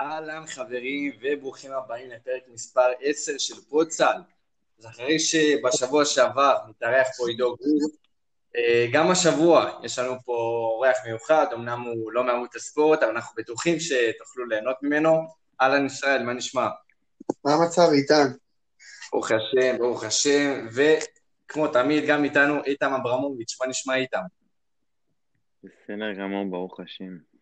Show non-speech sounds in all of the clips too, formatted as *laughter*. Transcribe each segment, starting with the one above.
אהלן חברים וברוכים הבאים לפרק מספר 10 של פודסל. אז אחרי שבשבוע שעבר מתארח פה עידו גור, אה, גם השבוע יש לנו פה אורח מיוחד, אמנם הוא לא מערוץ הספורט, אבל אנחנו בטוחים שתוכלו ליהנות ממנו. אהלן ישראל, מה נשמע? מה המצב איתן? ברוך השם, ברוך השם, וכמו תמיד גם איתנו איתם אברמוביץ', מה נשמע איתם? בסדר גמור, ברוך השם.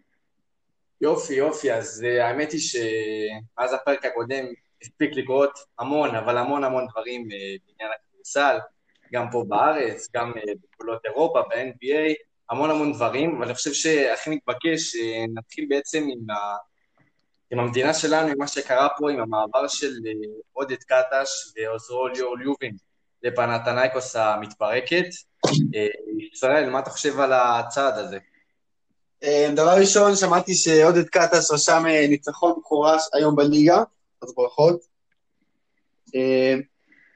יופי, יופי, אז uh, האמת היא שמאז הפרק הקודם הספיק לקרות המון, אבל המון המון דברים uh, בעניין הכדורסל, גם פה בארץ, גם uh, בגבולות אירופה, ב-NBA, המון המון דברים, אבל אני חושב שהכי מתבקש, נתחיל בעצם עם, ה... עם המדינה שלנו, עם מה שקרה פה, עם המעבר של עודד קטש ועוזרו ליאור ליובין לפנתנייקוס המתפרקת. ישראל, מה אתה חושב על הצעד הזה? אה, דבר ראשון, שמעתי שעודד קטש רשם אה, ניצחון בכורה היום בליגה, אז ברכות. אה,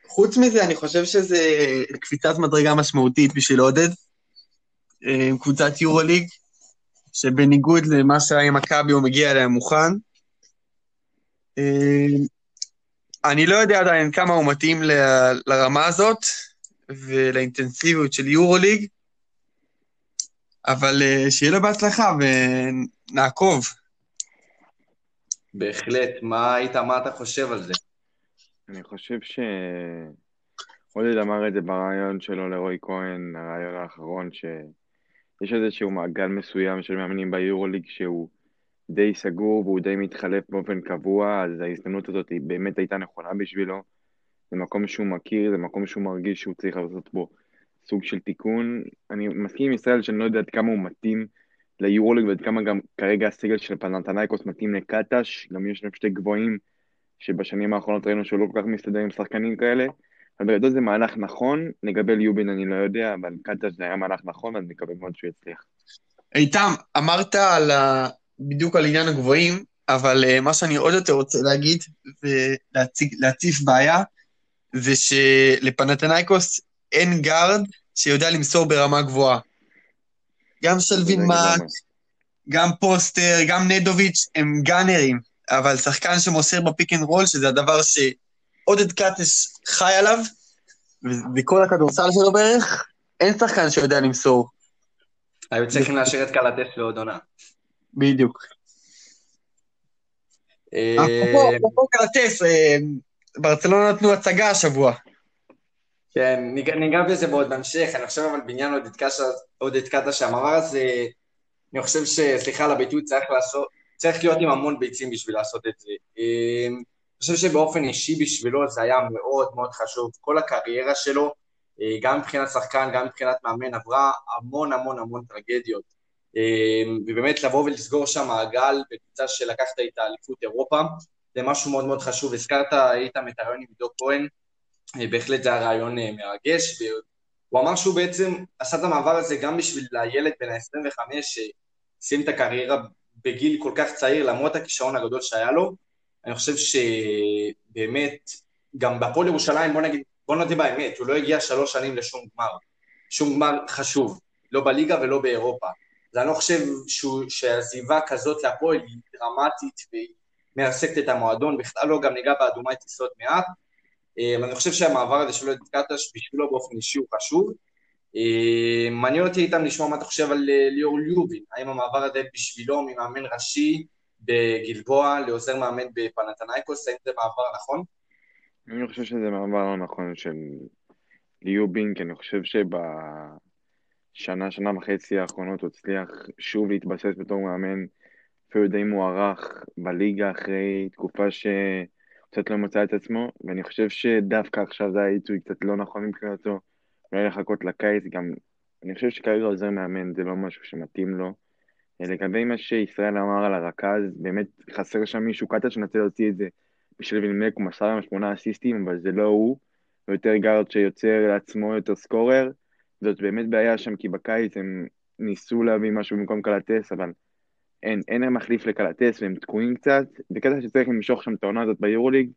חוץ מזה, אני חושב שזה קפיצת מדרגה משמעותית בשביל עודד, עם קבוצת יורוליג, שבניגוד למה שהיה עם מכבי, הוא מגיע אליה מוכן. אני לא יודע עדיין כמה הוא מתאים לרמה הזאת ולאינטנסיביות של יורוליג, אבל אה, שיהיה לו בהצלחה ונעקוב. בהחלט. מה היית, מה אתה חושב על זה? אני חושב ש... עודד אמר את זה ברעיון שלו לרועי כהן, הרעיון האחרון, שיש איזשהו מעגל מסוים של מאמנים ביורוליג שהוא די סגור והוא די מתחלף באופן קבוע, אז ההזדמנות הזאת היא באמת הייתה נכונה בשבילו. זה מקום שהוא מכיר, זה מקום שהוא מרגיש שהוא צריך לעשות בו סוג של תיקון. אני מסכים עם ישראל שאני לא יודע עד כמה הוא מתאים ליורוליג ועד כמה גם כרגע הסגל של פנתנייקוס מתאים לקטש, גם יש להם שתי גבוהים שבשנים האחרונות ראינו שהוא לא כל כך מסתדר עם שחקנים כאלה. אבל בגדול זה מהלך נכון, לגבי ליובין אני לא יודע, אבל קטש זה היה מהלך נכון, ואני מקווה מאוד שהוא יצליח. איתם, אמרת על ה... בדיוק על עניין הגבוהים, אבל אה, מה שאני עוד יותר רוצה להגיד ולהציף בעיה, זה שלפנאתינייקוס אין גארד שיודע למסור ברמה גבוהה. גם שלווין מאק, גם פוסטר, גם נדוביץ', הם גאנרים, אבל שחקן שמוסר ב pick and roll, שזה הדבר שעודד קאטש חי עליו, וכל הכדורסל שלו בערך, אין שחקן שיודע למסור. היו צריכים להשאיר את קלטס לעוד עונה. בדיוק. אה, אפרופו קלטס, אה, ברצלונה נתנו הצגה השבוע. כן, ניגע בזה בעוד בהמשך, אני חושב אבל בעניין עודד קאטה שהמאמר הזה, אני חושב שסליחה על הביטוי, צריך לעשות, צריך להיות עם המון ביצים בשביל לעשות את זה. אמ, אני חושב שבאופן אישי בשבילו זה היה מאוד מאוד חשוב, כל הקריירה שלו, אה, גם מבחינת שחקן, גם מבחינת מאמן, עברה המון המון המון טרגדיות. אמ, ובאמת לבוא ולסגור שם מעגל בקבוצה שלקחת את האליפות אירופה, זה משהו מאוד מאוד חשוב. הזכרת, את הרעיון עם עידו כהן, אה, בהחלט זה היה רעיון אה, מרגש, והוא אמר שהוא בעצם עשה את המעבר הזה גם בשביל הילד בן ה-25 שסיים את הקריירה בגיל כל כך צעיר, למרות הכישרון הגדול שהיה לו. אני חושב שבאמת, גם בהפועל ירושלים, בוא נגיד, בוא נודה באמת, הוא לא הגיע שלוש שנים לשום גמר. שום גמר חשוב, לא בליגה ולא באירופה. אז אני לא חושב שהוא, שעזיבה כזאת להפועל היא דרמטית והיא מרסקת את המועדון, בכלל לא, גם ניגע באדומה את טיסות מעט. אמ, אני חושב שהמעבר הזה של עודד קטש בשבילו באופן אישי הוא חשוב. אמ, מעניין אותי איתם לשמוע מה אתה חושב על אה, ליאור ליובין, האם המעבר הזה בשבילו ממאמן ראשי בגלבוע לעוזר מאמן בפנתנייקוס, האם זה מעבר נכון? אני חושב שזה מעבר לא נכון של ליובין, כי אני חושב שבשנה, שנה וחצי האחרונות הוא הצליח שוב להתבסס בתור מאמן אפילו די מוערך בליגה אחרי תקופה ש... קצת לא מצא את עצמו, ואני חושב שדווקא עכשיו זה העיתוי קצת לא נכון מבחינתו, אולי לחכות לקיץ, גם אני חושב שכרגע עוזר מאמן זה לא משהו שמתאים לו. לגבי מה שישראל אמר על הרכז, באמת חסר שם מישהו, קטע שנצא להוציא את זה בשביל וילמק, הוא מסר עם שמונה אסיסטים, אבל זה לא הוא, הוא יותר גארד שיוצר לעצמו יותר סקורר, זאת באמת בעיה שם, כי בקיץ הם ניסו להביא משהו במקום קלטס, אבל אין, אין להם מחליף לקלטס והם תקועים קצת, בקטע שצריך למשוך שם את העונה הזאת ביורוליג,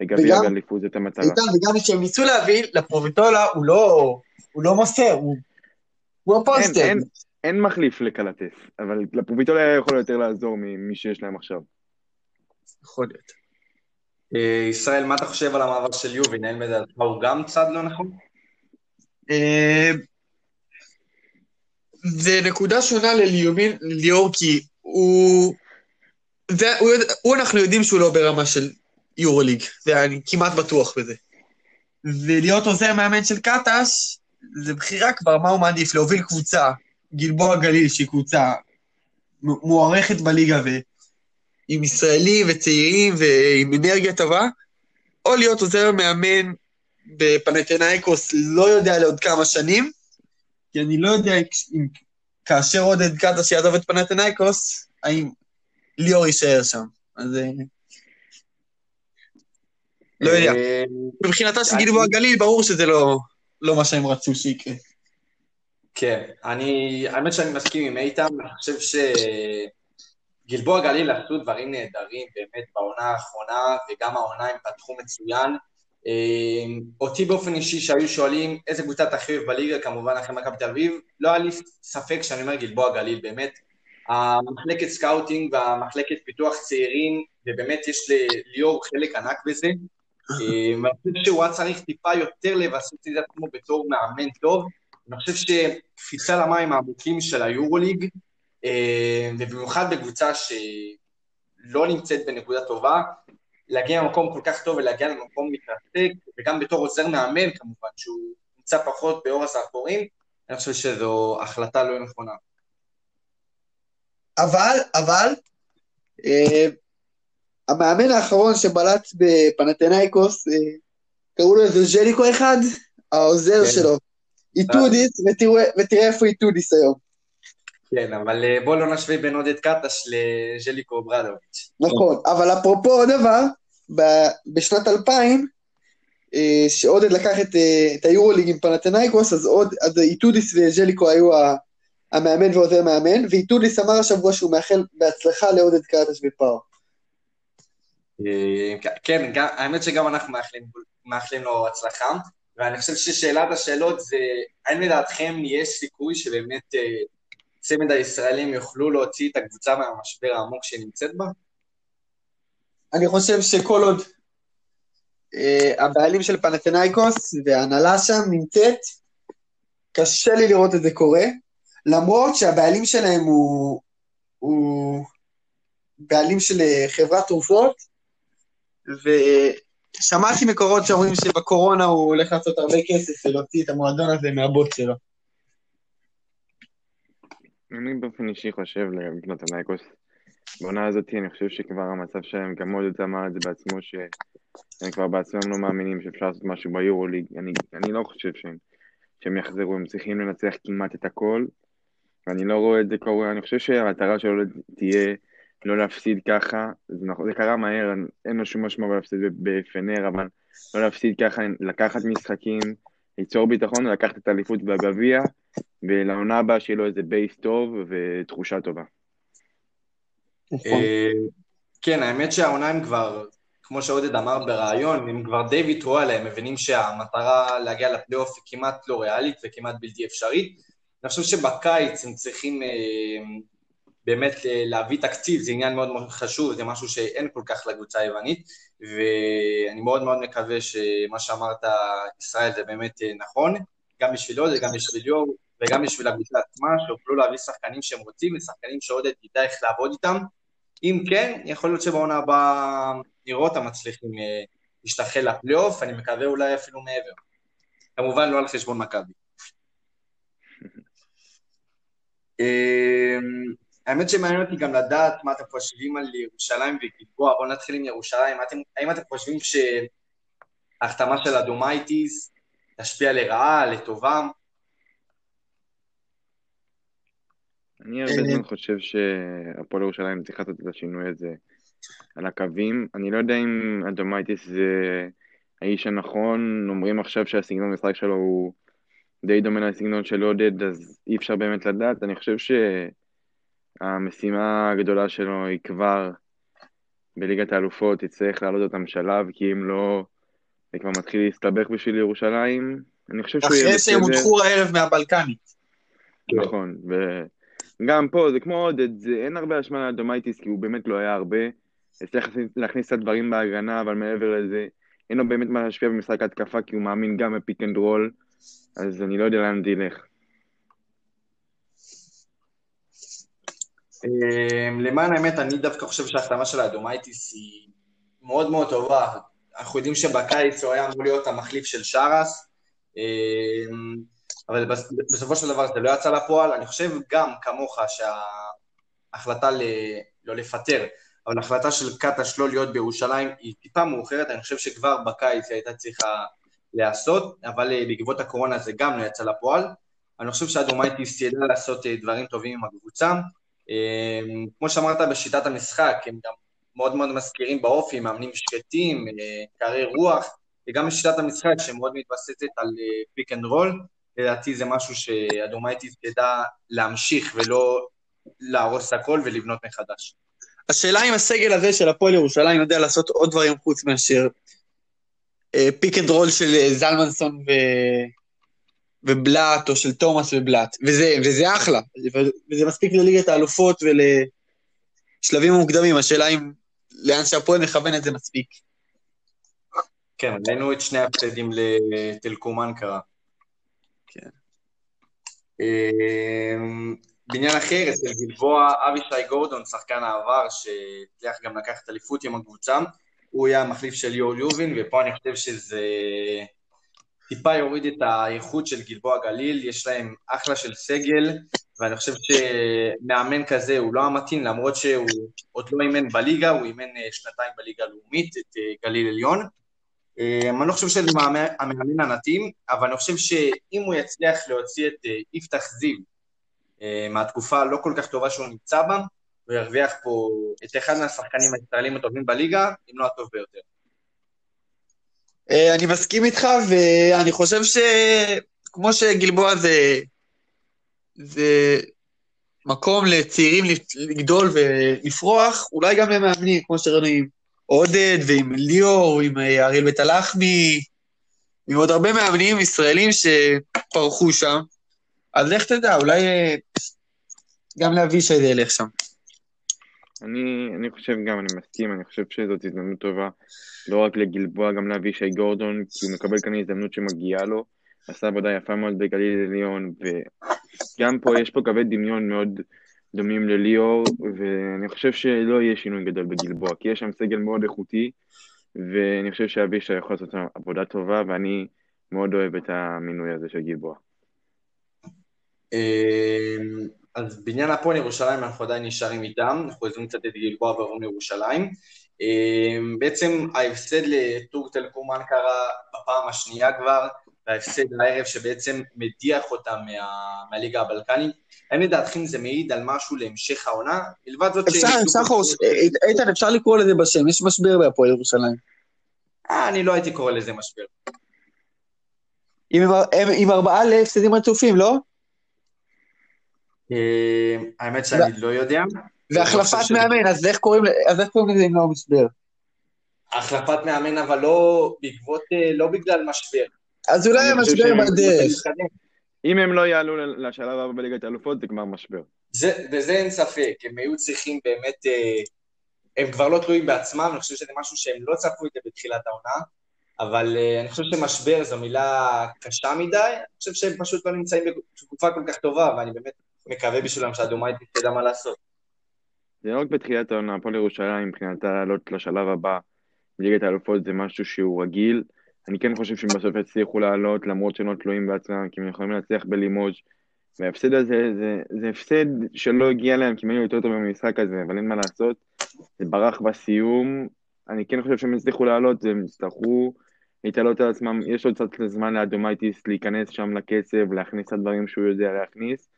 לגבי הגליפות זאת המטרה. איתן, וגם כשהם ניסו להביא, לפרוביטולה הוא לא, הוא לא מוסר, הוא, הוא הפוסטר. אין, אין, אין מחליף לקלטס, אבל לפרוביטולה יכול יותר לעזור ממי שיש להם עכשיו. יכול להיות. אה, ישראל, מה אתה חושב על המעבר של יובין? האם לדעתך הוא גם צד לא נכון? אה, זה נקודה שונה לליאור, כי הוא... זה, הוא, הוא, אנחנו יודעים שהוא לא ברמה של יורוליג, ואני כמעט בטוח בזה. ולהיות עוזר מאמן של קטש, זה בחירה כבר, מה הוא מעדיף? להוביל קבוצה, גלבוע גליל, שהיא קבוצה מוערכת בליגה ועם ישראלים וצעירים ועם אנרגיה טובה, או להיות עוזר מאמן בפנתנאיקוס, לא יודע לעוד כמה שנים, כי אני לא יודע אם כאשר עודד קטש יעזוב את פנתנאיקוס, האם ליאור יישאר שם. אז... אה, לא יודע. אה, מבחינתה של גלבוע גליל, ברור שזה לא, לא מה שהם רצו שיקרה. כן, אני, האמת שאני מסכים עם איתן, אני חושב שגלבוע גליל עשו דברים נהדרים באמת בעונה האחרונה, וגם העונה הם פתחו מצוין. אה, אותי באופן אישי, שהיו שואלים איזה קבוצה הכי אוהב בליגה, כמובן אחרי מכבי תל אביב, לא היה לי ספק שאני אומר גלבוע גליל, באמת. המחלקת scouting והמחלקת פיתוח צעירים, ובאמת יש לליאור חלק ענק בזה. אה, ואני חושב שהוא היה צריך טיפה יותר לבסס את עצמו בתור מאמן טוב. אני חושב שקפיצה למים העמוקים של היורוליג, אה, ובמיוחד בקבוצה שלא נמצאת בנקודה טובה, להגיע למקום כל כך טוב ולהגיע למקום מתרסק, וגם בתור עוזר מאמן כמובן, שהוא נמצא פחות באור הזרקורים, אני חושב שזו החלטה לא נכונה. אבל, אבל, אה, המאמן האחרון שבלט בפנאתינייקוס, אה, קראו לו איזה ז'ליקו אחד, העוזר כן. שלו. איטודיס, ותראה איפה איטודיס היום. כן, אבל אה, בוא לא נשווה בין עודד קטש לז'ליקו אוברדוביץ'. נכון, אבל אפרופו עוד דבר, בשנת 2000, אה, שעודד לקח את, אה, את היורוליג עם פנתנאיקוס, אז, עוד, אז איטודיס וז'ליקו היו המאמן ועוזר מאמן, ואיטודיס אמר השבוע שהוא מאחל בהצלחה לעודד קטש בפאו. כן, האמת שגם אנחנו מאחלים, מאחלים לו הצלחה. ואני חושב ששאלת השאלות זה, האם לדעתכם יש סיכוי שבאמת צמד הישראלים יוכלו להוציא את הקבוצה מהמשבר העמוק שהיא נמצאת בה? אני חושב שכל עוד אה, הבעלים של פנתנאיקוס וההנהלה שם נמצאת, קשה לי לראות את זה קורה, למרות שהבעלים שלהם הוא, הוא בעלים של אה, חברת תרופות, ו... שמעתי מקורות שאומרים שבקורונה הוא הולך לעשות הרבה כסף ולהוציא את המועדון הזה מהבוט שלו. אני באופן אישי חושב לבנות המייקוס. בעונה הזאת אני חושב שכבר המצב שלהם, גם עוד יותר אמר את זה בעצמו, שהם כבר בעצמם לא מאמינים שאפשר לעשות משהו ביורוליג. אני, אני לא חושב שהם, שהם יחזרו, הם צריכים לנצח כמעט את הכל, ואני לא רואה את זה קורה. אני חושב שהמטרה שלו תהיה לא להפסיד ככה, זה, נכון, זה קרה מהר, אין לו שום משמעות להפסיד בפנר, אבל לא להפסיד ככה, לקחת משחקים, ליצור ביטחון, לקחת את האליפות בגביע, ולעונה הבאה שיהיה לו איזה בייס טוב ותחושה טובה. אה, כן, האמת שהעונה הם כבר, כמו שעודד אמר בריאיון, הם כבר די ויתרו עליהם, מבינים שהמטרה להגיע לפלייאוף היא כמעט לא ריאלית וכמעט בלתי אפשרית. אני חושב שבקיץ הם צריכים אה, באמת אה, להביא תקציב זה עניין מאוד מאוד חשוב, זה משהו שאין כל כך לקבוצה היוונית, ואני מאוד מאוד מקווה שמה שאמרת, ישראל, זה באמת נכון, גם בשבילו, זה גם בשביל ליאור, וגם בשביל הקבוצה עצמה, שיוכלו להביא שחקנים שהם רוצים, ושחקנים שעודד ידע איך לעבוד איתם. אם כן, יכול להיות שבעונה הבאה נראה אותם מצליחים אה, להשתחל לפלייאוף, אני מקווה אולי אפילו מעבר. כמובן לא על חשבון מכבי. *laughs* האמת שמעניין אותי גם לדעת מה אתם חושבים על ירושלים וגלבוע. בואו נתחיל עם ירושלים. האם אתם חושבים שההחתמה של אדומייטיס תשפיע לרעה, לטובה? אני הרבה זמן חושב שהפועל ירושלים צריך לעשות את השינוי הזה על הקווים. אני לא יודע אם אדומייטיס זה האיש הנכון, אומרים עכשיו שהסגנון המשחק שלו הוא די דומה לסגנון של עודד, אז אי אפשר באמת לדעת. אני חושב ש... המשימה הגדולה שלו היא כבר בליגת האלופות, יצטרך לעלות אותם שלב, כי אם לא, זה כבר מתחיל להסתבך בשביל ירושלים. אני חושב שהוא יהיה בסדר. אחרי שהם הודחו הערב מהבלקנית. נכון, וגם פה זה כמו עודד, אין הרבה אשמה לאדומייטיס, כי הוא באמת לא היה הרבה. הצליח להכניס את הדברים בהגנה, אבל מעבר לזה, אין לו באמת מה להשפיע במשחק התקפה, כי הוא מאמין גם ב pick and roll, אז אני לא יודע לאן זה ילך. אמ, למען האמת, אני דווקא חושב שההחתמה של האדומייטיס היא מאוד מאוד טובה. אנחנו יודעים שבקיץ הוא היה אמור להיות המחליף של שרס, אמ, אבל בסופו של דבר זה לא יצא לפועל. אני חושב גם כמוך שההחלטה ל... לא לפטר, אבל ההחלטה של קטש לא להיות בירושלים היא טיפה מאוחרת, אני חושב שכבר בקיץ היא הייתה צריכה להיעשות, אבל אה, בעקבות הקורונה זה גם לא יצא לפועל. אני חושב שאדומייטיס ידע לעשות אה, דברים טובים עם הקבוצה. אמ, כמו שאמרת בשיטת המשחק, הם גם מאוד מאוד מזכירים באופי, מאמנים שקטים, אה, קרי רוח, וגם בשיטת המשחק שמאוד מתבססת על pick and roll, לדעתי זה משהו שאדומייטיס ידע להמשיך ולא להרוס הכל ולבנות מחדש. השאלה אם הסגל הזה של הפועל ירושלים יודע לעשות עוד דברים חוץ מאשר pick and roll של אה, זלמנסון ו... ובלאט, או של תומאס ובלאט, וזה, וזה אחלה, וזה מספיק לליגת האלופות ולשלבים המוקדמים, השאלה אם לאן שהפועל מכוון את זה מספיק. כן, ראינו את שני הפסדים לטלקום אנקרה. אמ, בעניין אחר, אצל גלבוע, אבישי גורדון, שחקן העבר, שהצליח גם לקחת אליפות עם הקבוצה, הוא יהיה המחליף של ליאור יובין, ופה אני חושב שזה טיפה יוריד את האיכות של גלבוע גליל, יש להם אחלה של סגל, ואני חושב שמאמן כזה הוא לא המתאים, למרות שהוא עוד לא אימן בליגה, הוא אימן אה, שנתיים בליגה הלאומית, את אה, גליל עליון. אה, אני לא חושב שזה המאמן הנתאים, אבל אני חושב שאם הוא יצליח להוציא את יפתח זיו מהתקופה הלא כל כך טובה שהוא נמצא בה, הוא ירוויח פה את אחד מהשחקנים הישראלים הטובים בליגה, אם לא הטוב ביותר. אה, אני מסכים איתך, ואני חושב שכמו שגלבוע זה, זה מקום לצעירים לגדול ולפרוח, אולי גם למאמנים, כמו שראינו עם עודד ועם ליאור, עם אה, אריאל בית הלחמי, עם עוד הרבה מאמנים ישראלים שפרחו שם. אז לך תדע, אולי אה, גם לאבישי זה ילך שם. אני, אני חושב גם, אני מסכים, אני חושב שזאת הזדמנות טובה לא רק לגלבוע, גם לאבישי גורדון, כי הוא מקבל כאן הזדמנות שמגיעה לו, עשה עבודה יפה מאוד בגליל עליון, וגם פה יש פה קווי דמיון מאוד דומים לליאור, ואני חושב שלא יהיה שינוי גדול בגלבוע, כי יש שם סגל מאוד איכותי, ואני חושב שאבישי יכול לעשות עבודה טובה, ואני מאוד אוהב את המינוי הזה של גלבוע. אמ, אז בעניין הפועל ירושלים אנחנו עדיין נשארים איתם, אנחנו עוזבים קצת את גלבוע ועוברים לירושלים. אמ, בעצם ההפסד לטורק טלקום אנקרה בפעם השנייה כבר, וההפסד הערב שבעצם מדיח אותם מה, מהליגה הבלקנית. האם לדעתכם זה מעיד על משהו להמשך העונה? מלבד זאת ש... אפשר, שחור, איתן, אפשר לקרוא לזה בשם, יש משבר בהפועל ירושלים. אה, אני לא הייתי קורא לזה משבר. עם ארבעה להפסדים רצופים, לא? אה, האמת שאני לא יודע. והחלפת מאמן, אז איך קוראים לזה אם לא משבר? החלפת מאמן, אבל לא בעקבות, אה, לא בגלל משבר. אז אולי המשבר בדרך. אם הם לא יעלו לשלב הבא בליגת האלופות, זה כבר משבר. בזה אין ספק, הם היו צריכים באמת, אה, הם כבר לא תלויים בעצמם, אני חושב שזה משהו שהם לא צפו את זה בתחילת העונה, אבל אני חושב שמשבר זו מילה קשה מדי, אני חושב שהם פשוט לא נמצאים בתקופה כל כך טובה, ואני באמת מקווה בשבילם שהדומאית תדע מה לעשות. זה לא רק בתחילת העונה, הפועל ירושלים מבחינתה לעלות לשלב הבא בליגת האלופות זה משהו שהוא רגיל. אני כן חושב שהם בסוף יצליחו לעלות, למרות שהם לא תלויים בעצמם, כי הם יכולים להצליח בלימוז' וההפסד הזה, זה, זה הפסד שלא הגיע להם, כי הם היו יותר טובים במשחק הזה, אבל אין מה לעשות, זה ברח בסיום. אני כן חושב שהם יצליחו לעלות, הם יצטרכו להתעלות על עצמם, יש עוד קצת זמן לאדומייטיס להיכנס שם לקצב, להכניס את הדברים שהוא יודע להכניס.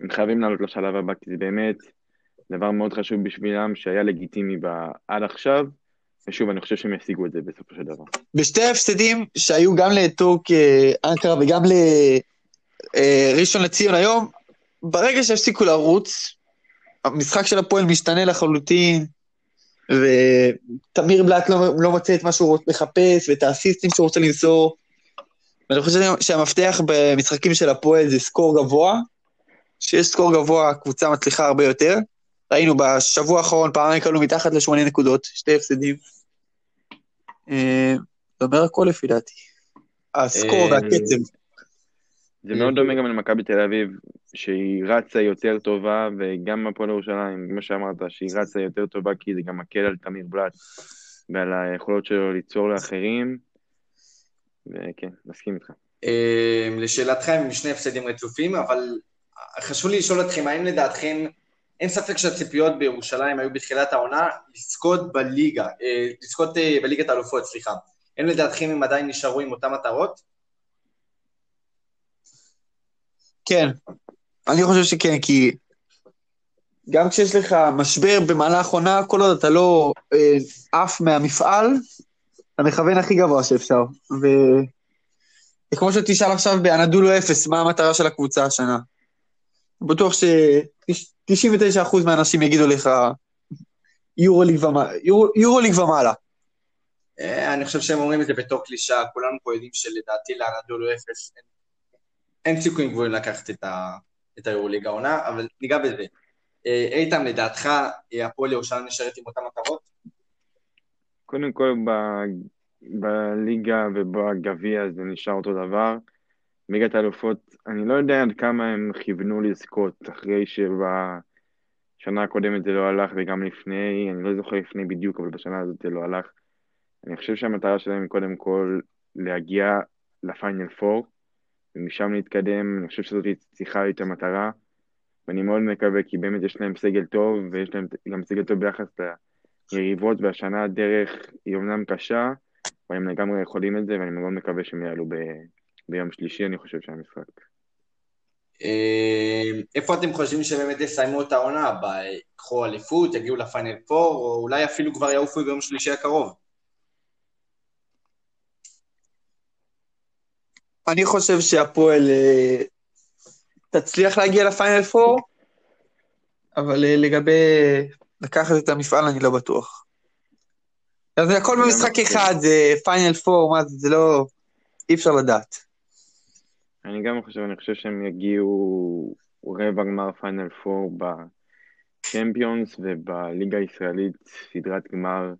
הם חייבים לעלות לשלב הבא, כי זה באמת דבר מאוד חשוב בשבילם, שהיה לגיטימי עד עכשיו, ושוב, אני חושב שהם ישיגו את זה בסופו של דבר. בשתי ההפסדים שהיו גם לטורק אנקרה וגם לראשון לציון היום, ברגע שהפסיקו לרוץ, המשחק של הפועל משתנה לחלוטין, ותמיר בלאט לא, לא מוצא את מה שהוא מחפש, ואת האסיסטים שהוא רוצה למסור. ואני חושב שהמפתח במשחקים של הפועל זה סקור גבוה, כשיש סקור גבוה, הקבוצה מצליחה הרבה יותר. ראינו בשבוע האחרון פעמיים קלו מתחת לשמונה נקודות, שתי הפסדים. אה, זה אומר הכל לפי דעתי. הסקור אה, והקצב. זה מאוד דומה גם למכבי תל אביב, שהיא רצה יותר טובה, וגם הפועל ירושלים, כמו שאמרת, שהיא רצה יותר טובה, כי זה גם מקל על תמיר בלאט ועל היכולות שלו ליצור לאחרים, וכן, מסכים איתך. אה, לשאלתכם, עם שני הפסדים רצופים, אבל חשוב לי לשאול אתכם, האם לדעתכם, אין ספק שהציפיות בירושלים היו בתחילת העונה לזכות בליגה, אה, לזכות אה, בליגת האלופות, סליחה. האם לדעתכם הם עדיין נשארו עם אותן מטרות? כן, אני חושב שכן, כי גם כשיש לך משבר במהלך עונה, כל עוד אתה לא אה, עף מהמפעל, אתה מכוון הכי גבוה שאפשר. וכמו שתשאל עכשיו באנדולו אפס, מה המטרה של הקבוצה השנה? בטוח ש-99% מהאנשים יגידו לך יורוליג ומעלה. יורו, ומעלה. אה, אני חושב שהם אומרים את זה בתור קלישאה, כולנו פה יודעים שלדעתי לאנדולו אפס אין, אין סיכויים גבוהים לקחת את, ה, את היורוליג העונה, אבל ניגע בזה. אה, איתן, לדעתך אה, הפועל ירושלים נשארת עם אותן מטרות? קודם כל, ב... בליגה ובגביע זה נשאר אותו דבר. בליגת האלופות, אני לא יודע עד כמה הם כיוונו לזכות, אחרי שבשנה הקודמת זה לא הלך וגם לפני, אני לא זוכר לפני בדיוק, אבל בשנה הזאת זה לא הלך. אני חושב שהמטרה שלהם היא קודם כל להגיע לפיינל פור, ומשם להתקדם, אני חושב שזאת צריכה להיות המטרה, ואני מאוד מקווה, כי באמת יש להם סגל טוב, ויש להם גם סגל טוב ביחס ליריבות, והשנה הדרך היא אומנם קשה, אבל הם לגמרי יכולים את זה, ואני מאוד מקווה שהם יעלו ב... ביום שלישי, אני חושב שהמשחק. אה, איפה אתם חושבים שבאמת יסיימו את העונה הבאה? ייקחו אליפות, יגיעו לפיינל פור, או אולי אפילו כבר יעופו ביום שלישי הקרוב? אני חושב שהפועל אה, תצליח להגיע לפיינל פור, אבל אה, לגבי לקחת את המפעל אני לא בטוח. זה הכל במשחק אחד, זה final four, מה זה, זה לא... אי אפשר לדעת. אני גם חושב, אני חושב שהם יגיעו רבע גמר final four ב Champions ובליגה הישראלית סדרת גמר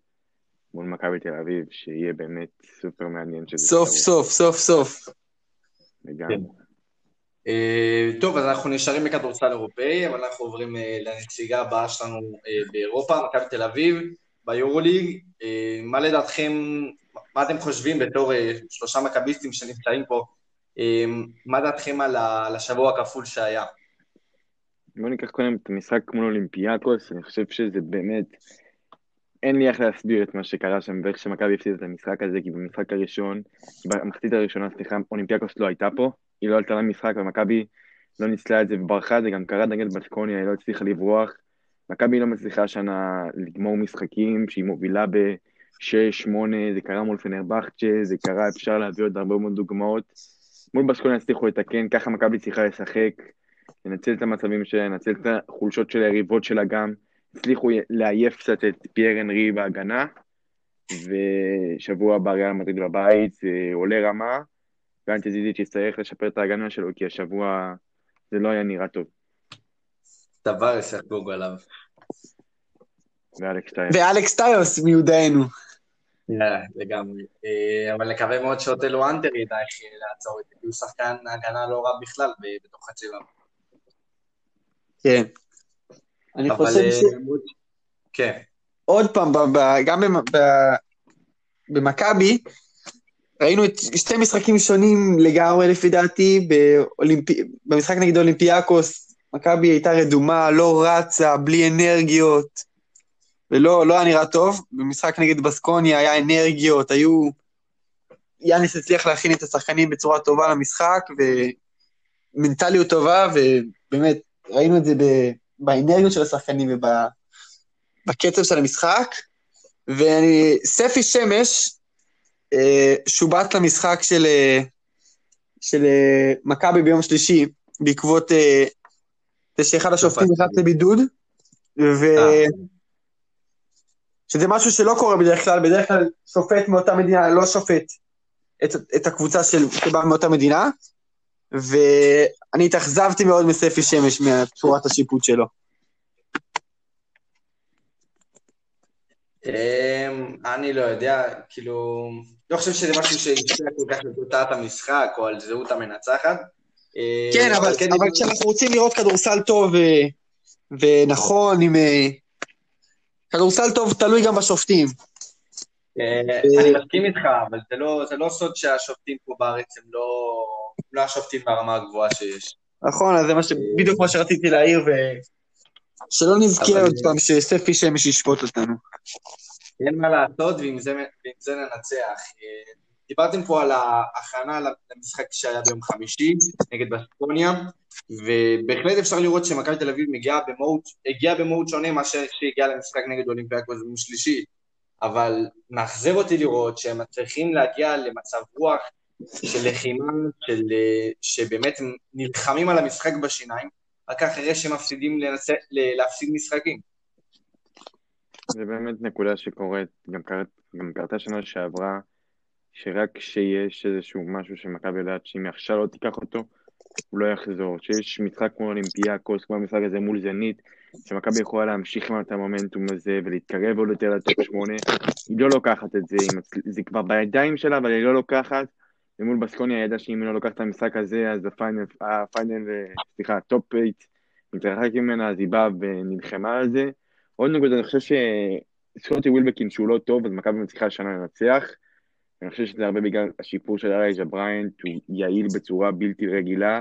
מול מכבי תל אביב, שיהיה באמת סופר מעניין שזה סוף סוף, סוף סוף. לגמרי. כן. אה, טוב, אז אנחנו נשארים בכדורסל אירופאי, אבל אנחנו עוברים אה, לנציגה הבאה שלנו אה, באירופה, מכבי תל אביב, ביורוליג. מה לדעתכם, מה אתם חושבים בתור שלושה מכביסטים שנמצאים פה, מה דעתכם על השבוע הכפול שהיה? בואו ניקח קודם את המשחק מול אולימפיאקוס, אני חושב שזה באמת, אין לי איך להסביר את מה שקרה שם ואיך שמכבי הפסידה את המשחק הזה, כי במשחק הראשון, במחצית הראשונה, סליחה, אולימפיאקוס לא הייתה פה, היא לא עלתה למשחק, ומכבי לא ניצלה את זה וברחה, זה גם קרה נגד בסקוניה, היא לא הצליחה לברוח. מכבי לא מצליחה השנה לגמור משחקים, שהיא מובילה ב-6-8, זה קרה מול פנרבכצ'ה, זה קרה, אפשר להביא עוד הרבה מאוד דוגמאות. מול בסקוניה הצליחו לתקן, ככה מכבי צריכה לשחק, לנצל את המצבים שלה, לנצל את החולשות של היריבות שלה גם. הצליחו לעייף קצת את פייר אנרי בהגנה, ושבוע הבא ריאל מדריד בבית, זה עולה רמה, ואנטי זיזיץ' יצטרך לשפר את ההגנה שלו, כי השבוע זה לא היה נראה טוב. דבר ישחקו עליו. ואלכס טיוס. ואלכס טיוס מיודענו. לגמרי. אה, אבל נקווה מאוד שאוטלו אנטר ידע איך לעצור את זה, כי הוא שחקן הגנה לא רע בכלל בתוך הצבע. כן. אני חושב אה, ש... כן. עוד פעם, גם במכבי, ראינו את שתי משחקים שונים לגמרי לפי דעתי, באולימפ... במשחק נגד אולימפיאקוס, מכבי הייתה רדומה, לא רצה, בלי אנרגיות, ולא לא היה נראה טוב. במשחק נגד בסקוניה היה אנרגיות, היו... יאניס הצליח להכין את השחקנים בצורה טובה למשחק, ומנטליות טובה, ובאמת, ראינו את זה ב... באנרגיות של השחקנים ובקצב של המשחק. וספי שמש, אה, שובט למשחק של, אה, של אה, מכבי ביום שלישי, בעקבות זה שאחד השופטים נכנס לבידוד, ו... שזה משהו שלא קורה בדרך כלל, בדרך כלל שופט מאותה מדינה לא שופט את, את הקבוצה של, שבאה מאותה מדינה, ואני התאכזבתי מאוד מספי שמש, מצורת השיפוט שלו. אמ, אני לא יודע, כאילו, לא חושב שזה משהו שהשפיע כל כך לתוצאת המשחק או על זהות המנצחת. אה, כן, אבל, כן כשאנחנו רוצים לראות כדורסל טוב ו... ונכון, עם... כדורסל טוב תלוי גם בשופטים. אה, אני מסכים איתך, אבל זה לא, לא סוד שהשופטים פה בארץ הם לא, לא השופטים ברמה הגבוהה שיש. נכון, אז זה. בדיוק מה שרציתי להעיר, ושלא נזכיר עוד פעם שספי שמש ישפוט אותנו. אין מה לעשות, ועם זה ננצח. דיברתם פה על ההכנה למשחק שהיה ביום חמישי נגד בסקוניה, ובהחלט אפשר לראות שמכבי תל אביב מגיעה במהות, הגיעה במהות שונה מאשר שהגיעה למשחק נגד אולימפיאקוס ביום שלישי, אבל מאכזב אותי לראות שהם מצליחים להגיע למצב רוח של לחימה, של, שבאמת הם נלחמים על המשחק בשיניים, רק אחרי שהם מפסידים לנצ... להפסיד משחקים. זה באמת נקודה שקורית, גם קרתה שנה שעברה, שרק כשיש איזשהו משהו שמכבי יודעת שאם עכשיו לא תיקח אותו, הוא לא יחזור. שיש משחק כמו אולימפיאקוס, כמו המשחק הזה מול זנית, שמכבי יכולה להמשיך עם את המומנטום הזה ולהתקרב עוד יותר לטופ שמונה, היא לא לוקחת את זה, זה כבר בידיים שלה, אבל היא לא לוקחת. ומול בסקוניה ידעה שאם היא לא לוקחת את המשחק הזה, אז ה final סליחה, ה top 8 מתרחק ממנה, אז היא באה ונלחמה על זה. עוד נקודה, אני חושב שסקוטי ווילבקין שהוא לא טוב, אז מכבי מצליחה השנה לנצח. אני חושב שזה הרבה בגלל השיפור של אלייג'ה בריינט, הוא יעיל בצורה בלתי רגילה,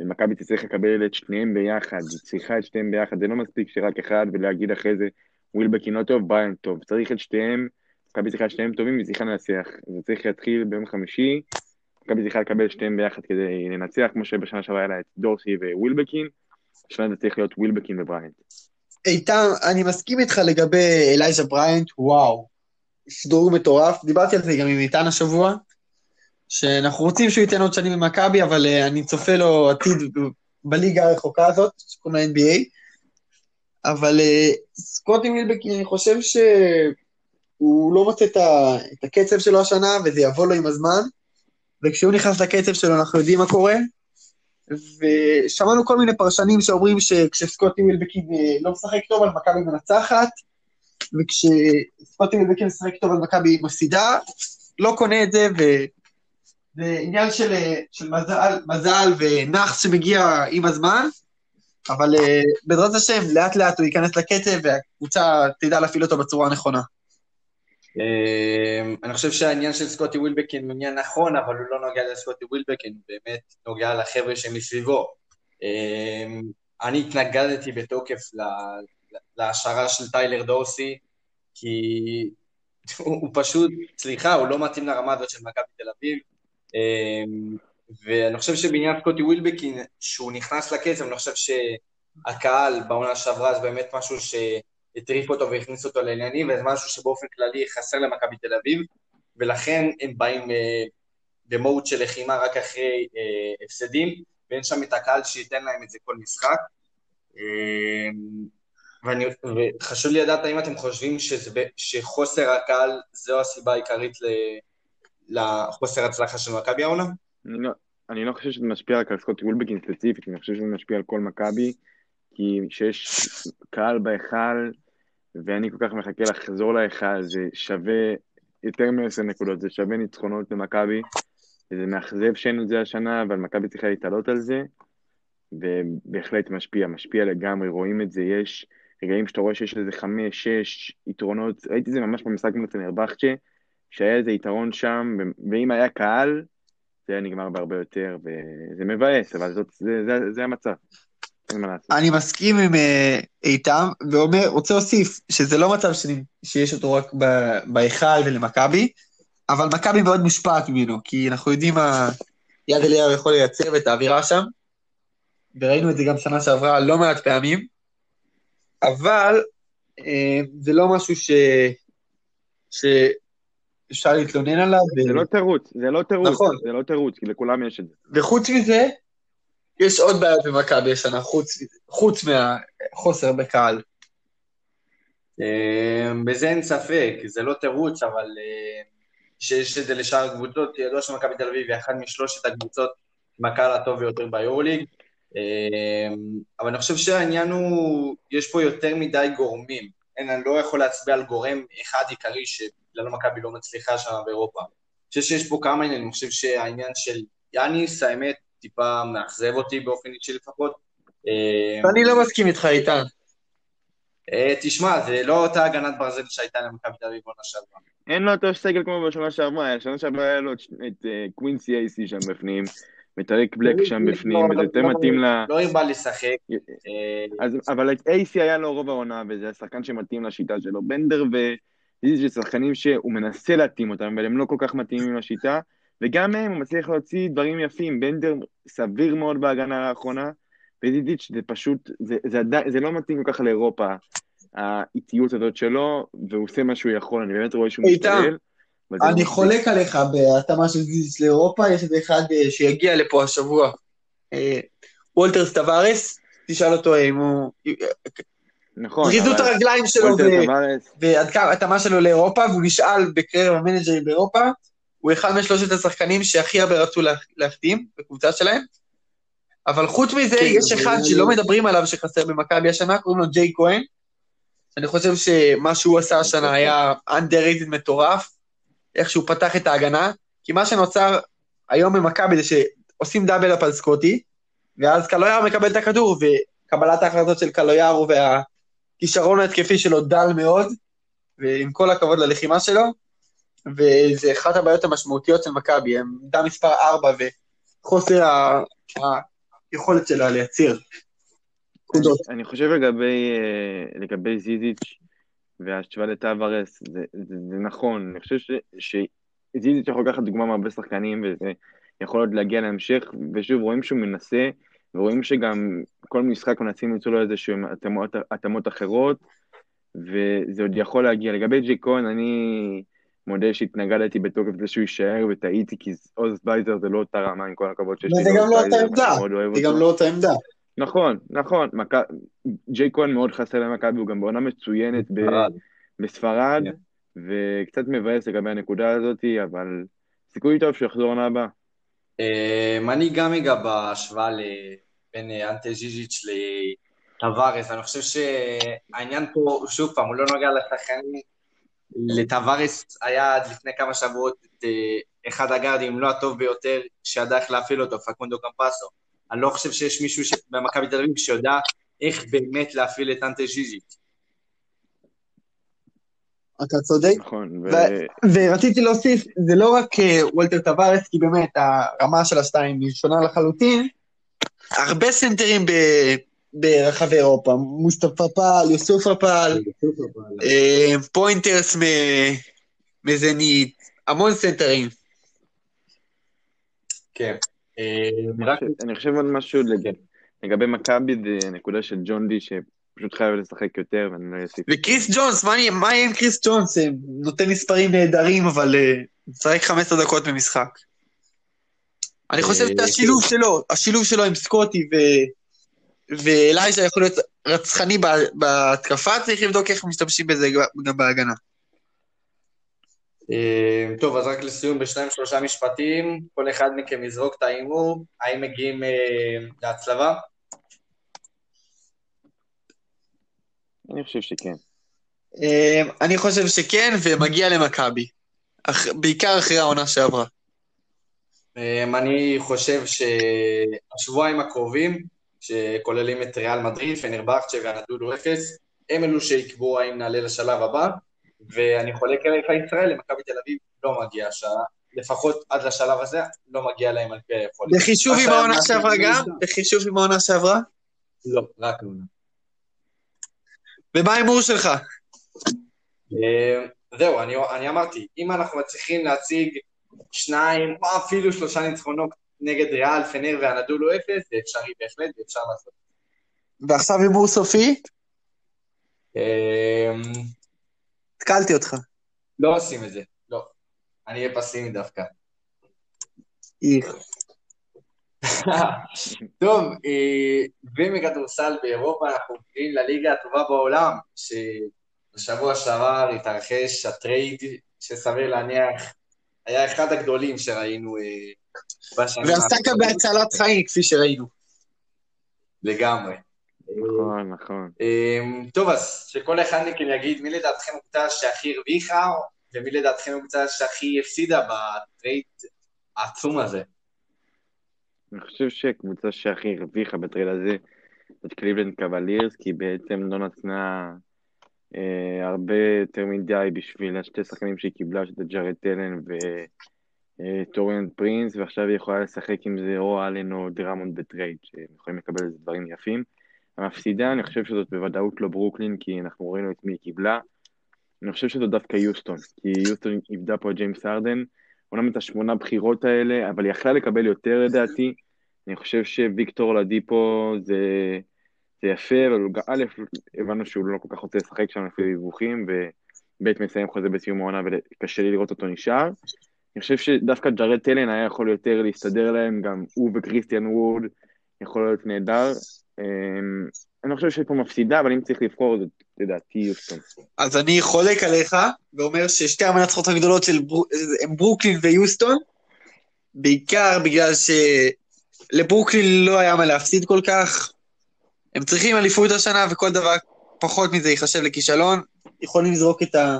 ומכבי תצטרך לקבל את שניהם ביחד, היא צריכה את שניהם ביחד, זה לא מספיק שרק אחד ולהגיד אחרי זה ווילבקין לא טוב, בריינט טוב, צריך את שניהם, מכבי צריכה את שניהם טובים והיא צריכה לנצח, זה צריך להתחיל ביום חמישי, מכבי צריכה לקבל את שניהם ביחד כדי לנצח, כמו שבשנה שעברה היה לה את דורסי ווילבקין, השנה זה צריך להיות ווילבקין ובריינט. איתם, אני מסכים איתך לגבי אלייג'ה בריינט, וואו, שדרוג מטורף. דיברתי על זה גם עם איתן השבוע, שאנחנו רוצים שהוא ייתן עוד שנים במכבי, אבל אה, אני צופה לו עתיד בליגה הרחוקה הזאת, שקוראים לה NBA. אבל uh, סקוטי מילבקין, אני חושב שהוא לא מוצא את הקצב שלו השנה, וזה יבוא לו עם הזמן. וכשהוא נכנס לקצב שלו, אנחנו יודעים מה קורה. ושמענו כל מיני פרשנים שאומרים שכשסקוטי מילבקין אה, לא משחק טוב, אז מכבי מנצחת, וכשספוטינג וקן משחק טוב על מכבי מפסידה, לא קונה את זה, וזה עניין של, של מזל, מזל ונאחס שמגיע עם הזמן, אבל uh, בעזרת השם, לאט לאט הוא ייכנס לקצב והקבוצה תדע להפעיל אותו בצורה הנכונה. Uh, אני חושב שהעניין של סקוטי ווילבקין הוא עניין נכון, אבל הוא לא נוגע לסקוטי ווילבקין, הוא באמת נוגע לחבר'ה שמסביבו. Uh, אני התנגדתי בתוקף להשערה של טיילר דורסי, כי הוא, הוא פשוט, סליחה, הוא לא מתאים לרמה הזאת של מכבי תל אביב. אמ, ואני חושב שבעניין סקוטי ווילבקין, שהוא נכנס לקצב, אני חושב שהקהל בעונה שעברה זה באמת משהו שהטריף אותו והכניס אותו לעניינים, וזה משהו שבאופן כללי חסר למכבי תל אביב, ולכן הם באים אה, במהות של לחימה רק אחרי אה, הפסדים, ואין שם את הקהל שייתן להם את זה כל משחק. אמ, ואני, וחשוב לי לדעת האם אתם חושבים שזה, שחוסר הקהל זו הסיבה העיקרית לחוסר הצלחה של מכבי העונה? אני לא, אני לא חושב שזה משפיע רק על סקוטי וולבקין ספציפית, אני חושב שזה משפיע על כל מכבי, כי כשיש קהל בהיכל, ואני כל כך מחכה לחזור להיכל, זה שווה יותר מ-10 נקודות, זה שווה ניצחונות למכבי, וזה מאכזב שאין את זה השנה, אבל מכבי צריכה להתעלות על זה, ובהחלט משפיע, משפיע לגמרי, רואים את זה, יש רגעים שאתה רואה שיש איזה חמש, שש יתרונות, ראיתי את זה ממש במשחק מול פנרבכצ'ה, שהיה איזה יתרון שם, ואם היה קהל, זה היה נגמר בהרבה יותר, וזה מבאס, אבל זאת, זה, זה, זה המצב. אני מסכים עם uh, איתם, ואומר, רוצה להוסיף שזה לא מצב. שיש אותו רק בהיכל ולמכבי, אבל מכבי מאוד מושפעת ממנו, כי אנחנו יודעים מה יד אליהו יכול לייצר ואת האווירה שם, וראינו את זה גם שנה שעברה לא מעט פעמים. אבל אה, זה לא משהו ש... שאפשר להתלונן עליו. זה ו... לא תירוץ, זה לא תירוץ, נכון. זה לא תירוץ, כי לכולם יש את זה. וחוץ מזה, יש עוד בעיות במכבי השנה, חוץ, חוץ מהחוסר בקהל. אה, בזה אין ספק, זה לא תירוץ, אבל אה, שיש את זה לשאר הקבוצות, ידוע שמכבי תל אביב היא אחת משלושת הקבוצות עם הקהל הטוב ביותר ביורוליג. אמ, אבל אני חושב שהעניין הוא, יש פה יותר מדי גורמים. אין, אני לא יכול להצביע על גורם אחד עיקרי שבגללו מכבי לא מצליחה שם באירופה. אני חושב שיש פה כמה עניינים, אני חושב שהעניין של יאניס, האמת, טיפה מאכזב אותי באופן אישי לפחות. אה, אני לא מסכים איתך, איתן. אה, תשמע, זה לא אותה הגנת ברזל שהייתה למכבי תל אביב בעונה שעברה. אין לו אותו סגל כמו בשנה שעברה, בשנה שעברה היה לו את אה, קווינסי אייסי שם בפנים, ואת אריק בלק שם בפנים, וזה יותר מתאים ל... לא הרבה לשחק. אה, אז, אבל אייסי היה לו רוב העונה, וזה השחקן שמתאים לשיטה שלו. בנדר וזיזי זה שחקנים שהוא מנסה להתאים אותם, אבל הם לא כל כך מתאימים לשיטה, וגם מהם הוא מצליח להוציא דברים יפים. בנדר סביר מאוד בהגנה האחרונה, וזיזיץ' זה פשוט, זה, זה, עדיין, זה לא מתאים כל כך לאירופה, האיטיות הזאת שלו, והוא עושה מה שהוא יכול, אני באמת רואה שהוא משתדל. אני. חולק עליך בהתאמה של ז'יז'יץ' לאירופה, יש איזה אחד אה, שיגיע לפה השבוע. אה, וולטר טווארס, תשאל אותו אם הוא... נכון, זריזות הרגליים שלו וולטר ו- טווארס, ועד כמה התאמה שלו לאירופה, והוא נשאל בקרב המנג'רים באירופה, הוא אחד משלושת השחקנים שהכי הרבה רצו לה- להחתים בקבוצה שלהם. אבל חוץ מזה, כן, יש אחד שלא מדברים עליו שחסר במכבי השנה, קוראים לו ג'יי כהן. אני חושב שמה שהוא עשה השנה היה underrated מטורף, איך שהוא פתח את ההגנה, כי מה שנוצר היום במכבי זה שעושים דאבל אפ על סקוטי, ואז קלויאר מקבל את הכדור, וקבלת ההחלטות של קלויאר והכישרון ההתקפי שלו דל מאוד, ועם כל הכבוד ללחימה שלו, וזה אחת הבעיות המשמעותיות של מכבי, עמדה מספר 4 וחוסר ה- היכולת שלה לייצר. אני חושב לגבי, אה, לגבי זיזיץ' וההשוואה לטווארס, זה, זה, זה נכון, אני חושב ש, שזיזיץ' יכול לקחת דוגמה מהרבה שחקנים וזה יכול עוד להגיע להמשך, ושוב רואים שהוא מנסה, ורואים שגם כל משחק מנסים למצוא לו איזשהם התאמות, התאמות אחרות, וזה עוד יכול להגיע. לגבי ג'י כהן, אני מודה שהתנגדתי בתוקף לזה שהוא יישאר וטעיתי, כי עוז בייזר זה לא אותה רמה, עם כל הכבוד שיש לי וזה גם לעוז לא אותה עמדה. זה גם. לא אותה עמדה. נכון, נכון, מכ... ג'יי כהן מאוד חסר למכבי, הוא גם בעונה מצוינת ב... בספרד. בספרד, כן. וקצת מבאס לגבי הנקודה הזאת, אבל סיכוי טוב שהוא יחזור עונה הבאה. אה, אני גם אגע בהשוואה בין אה, אנטה ז'יז'יץ' לטווארס. אני חושב שהעניין פה, שוב פעם, הוא לא נוגע לשחקנים. לטווארס היה עד לפני כמה שבועות את אה, אחד הגארדים, אם לא הטוב ביותר, שידע איך להפעיל אותו, פקונדו קמפאצו. אני לא חושב שיש מישהו ש- במכבי תל אביב שיודע איך באמת להפעיל את אנטה ז'יז'יץ'. אתה צודק. נכון, ו... ו- ורציתי להוסיף, זה לא רק אה, וולטר טווארס, כי באמת הרמה של השתיים היא שונה לחלוטין. הרבה סנטרים ב- ברחבי אירופה, מוסטפא פאל, יוסופה פאל, אה, פוינטרס מזנית, המון סנטרים. כן. אה, אני חושב- עוד משהו לג... לגבי מכבי, זה הנקודה של ג'ון די, שפשוט חייב לשחק יותר, ואני לא אוסיף. וקריס ג'ונס, מה יהיה עם קריס ג'ונס? אה, נותן מספרים נהדרים, אבל אה, משחק 15 דקות במשחק. אני חושב אה, שהשילוב שלו, השילוב שלו עם סקוטי ו... ואלייזה יכול להיות רצחני בה- בהתקפה, צריך לבדוק איך משתמשים בזה גם בהגנה. אה, טוב, אז רק לסיום בשניים שלושה משפטים, כל אחד מכם יזרוק את ההימור, האם מגיעים אה, להצלבה? אני חושב שכן. אה, אני חושב שכן, ומגיע למכבי. אח- בעיקר אחרי העונה שעברה. אני חושב שהשבועיים הקרובים, שכוללים את ריאל מדריד, פנרבכצ'ה והנדולו אפס, הם אלו שיקבעו האם נעלה לשלב הבא, ואני חולק עליך ישראל, למכבי תל אביב לא מגיע השעה, לפחות עד לשלב הזה, לא מגיע להם על פי היכולת. בחישוב עם העונה שעברה גם? בחישוב עם העונה שעברה? לא, רק עונה. ומה ההימור שלך? אה, זהו, אני, אני אמרתי, אם אנחנו מצליחים להציג שניים או אפילו שלושה ניצחונות נגד ריאל, פנר והנדולו אפס, זה אפשרי בהחלט, ואפשר לעשות. ועכשיו הימור סופי? התקלתי אותך. לא עושים את זה, לא. אני אהיה פסימי דווקא. איך. *laughs* טוב, אה, ומכדורסל באירופה אנחנו מגיעים לליגה הטובה בעולם, שבשבוע שעבר התרחש הטרייד שסביר להניח היה אחד הגדולים שראינו אה, בשנים ועסקת בהצלת חיים, כפי שראינו. לגמרי. אה, נכון, נכון. אמ, טוב, אז שכל אחד מכם יגיד מי לדעתכם הקבוצה שהכי הרוויחה, ומי לדעתכם הקבוצה שהכי הפסידה בטרייד העצום הזה. אני חושב שקבוצה שהכי הרוויחה בטרייד הזה זאת קליבלנד קוולירס, כי בעצם לא נתנה אה, הרבה יותר מדי בשביל השתי שחקנים שהיא קיבלה, שזה ג'ארט אלן וטוריאן פרינס, ועכשיו היא יכולה לשחק עם זה או אלן או דרמונד בטרייד, שהם יכולים לקבל איזה דברים יפים. המפסידה, אני חושב שזאת בוודאות לא ברוקלין, כי אנחנו ראינו את מי היא קיבלה. אני חושב שזאת דווקא יוסטון, כי יוסטון איבדה פה את ג'יימס ארדן, אומנם את השמונה בחירות האלה, אבל היא יכלה לקבל יותר לדעתי. אני חושב שוויקטור אולדיפו זה, זה יפה, אבל א', הבנו שהוא לא כל כך רוצה לשחק שם לפי דיווחים, וב' מסיים חוזה בסיום העונה וקשה לי לראות אותו נשאר. אני חושב שדווקא ג'ארד טלן היה יכול יותר להסתדר להם, גם הוא וקריסטיאן ווד יכול להיות נהדר. אמ, אני לא חושב שיש פה מפסידה, אבל אם צריך לבחור, זאת לדעתי יוסטון. אז אני חולק עליך, ואומר ששתי המנצחות הגדולות של בר... הם ברוקלין ויוסטון, בעיקר בגלל שלברוקלין לא היה מה להפסיד כל כך. הם צריכים אליפות השנה, וכל דבר פחות מזה ייחשב לכישלון. יכולים לזרוק את, ה...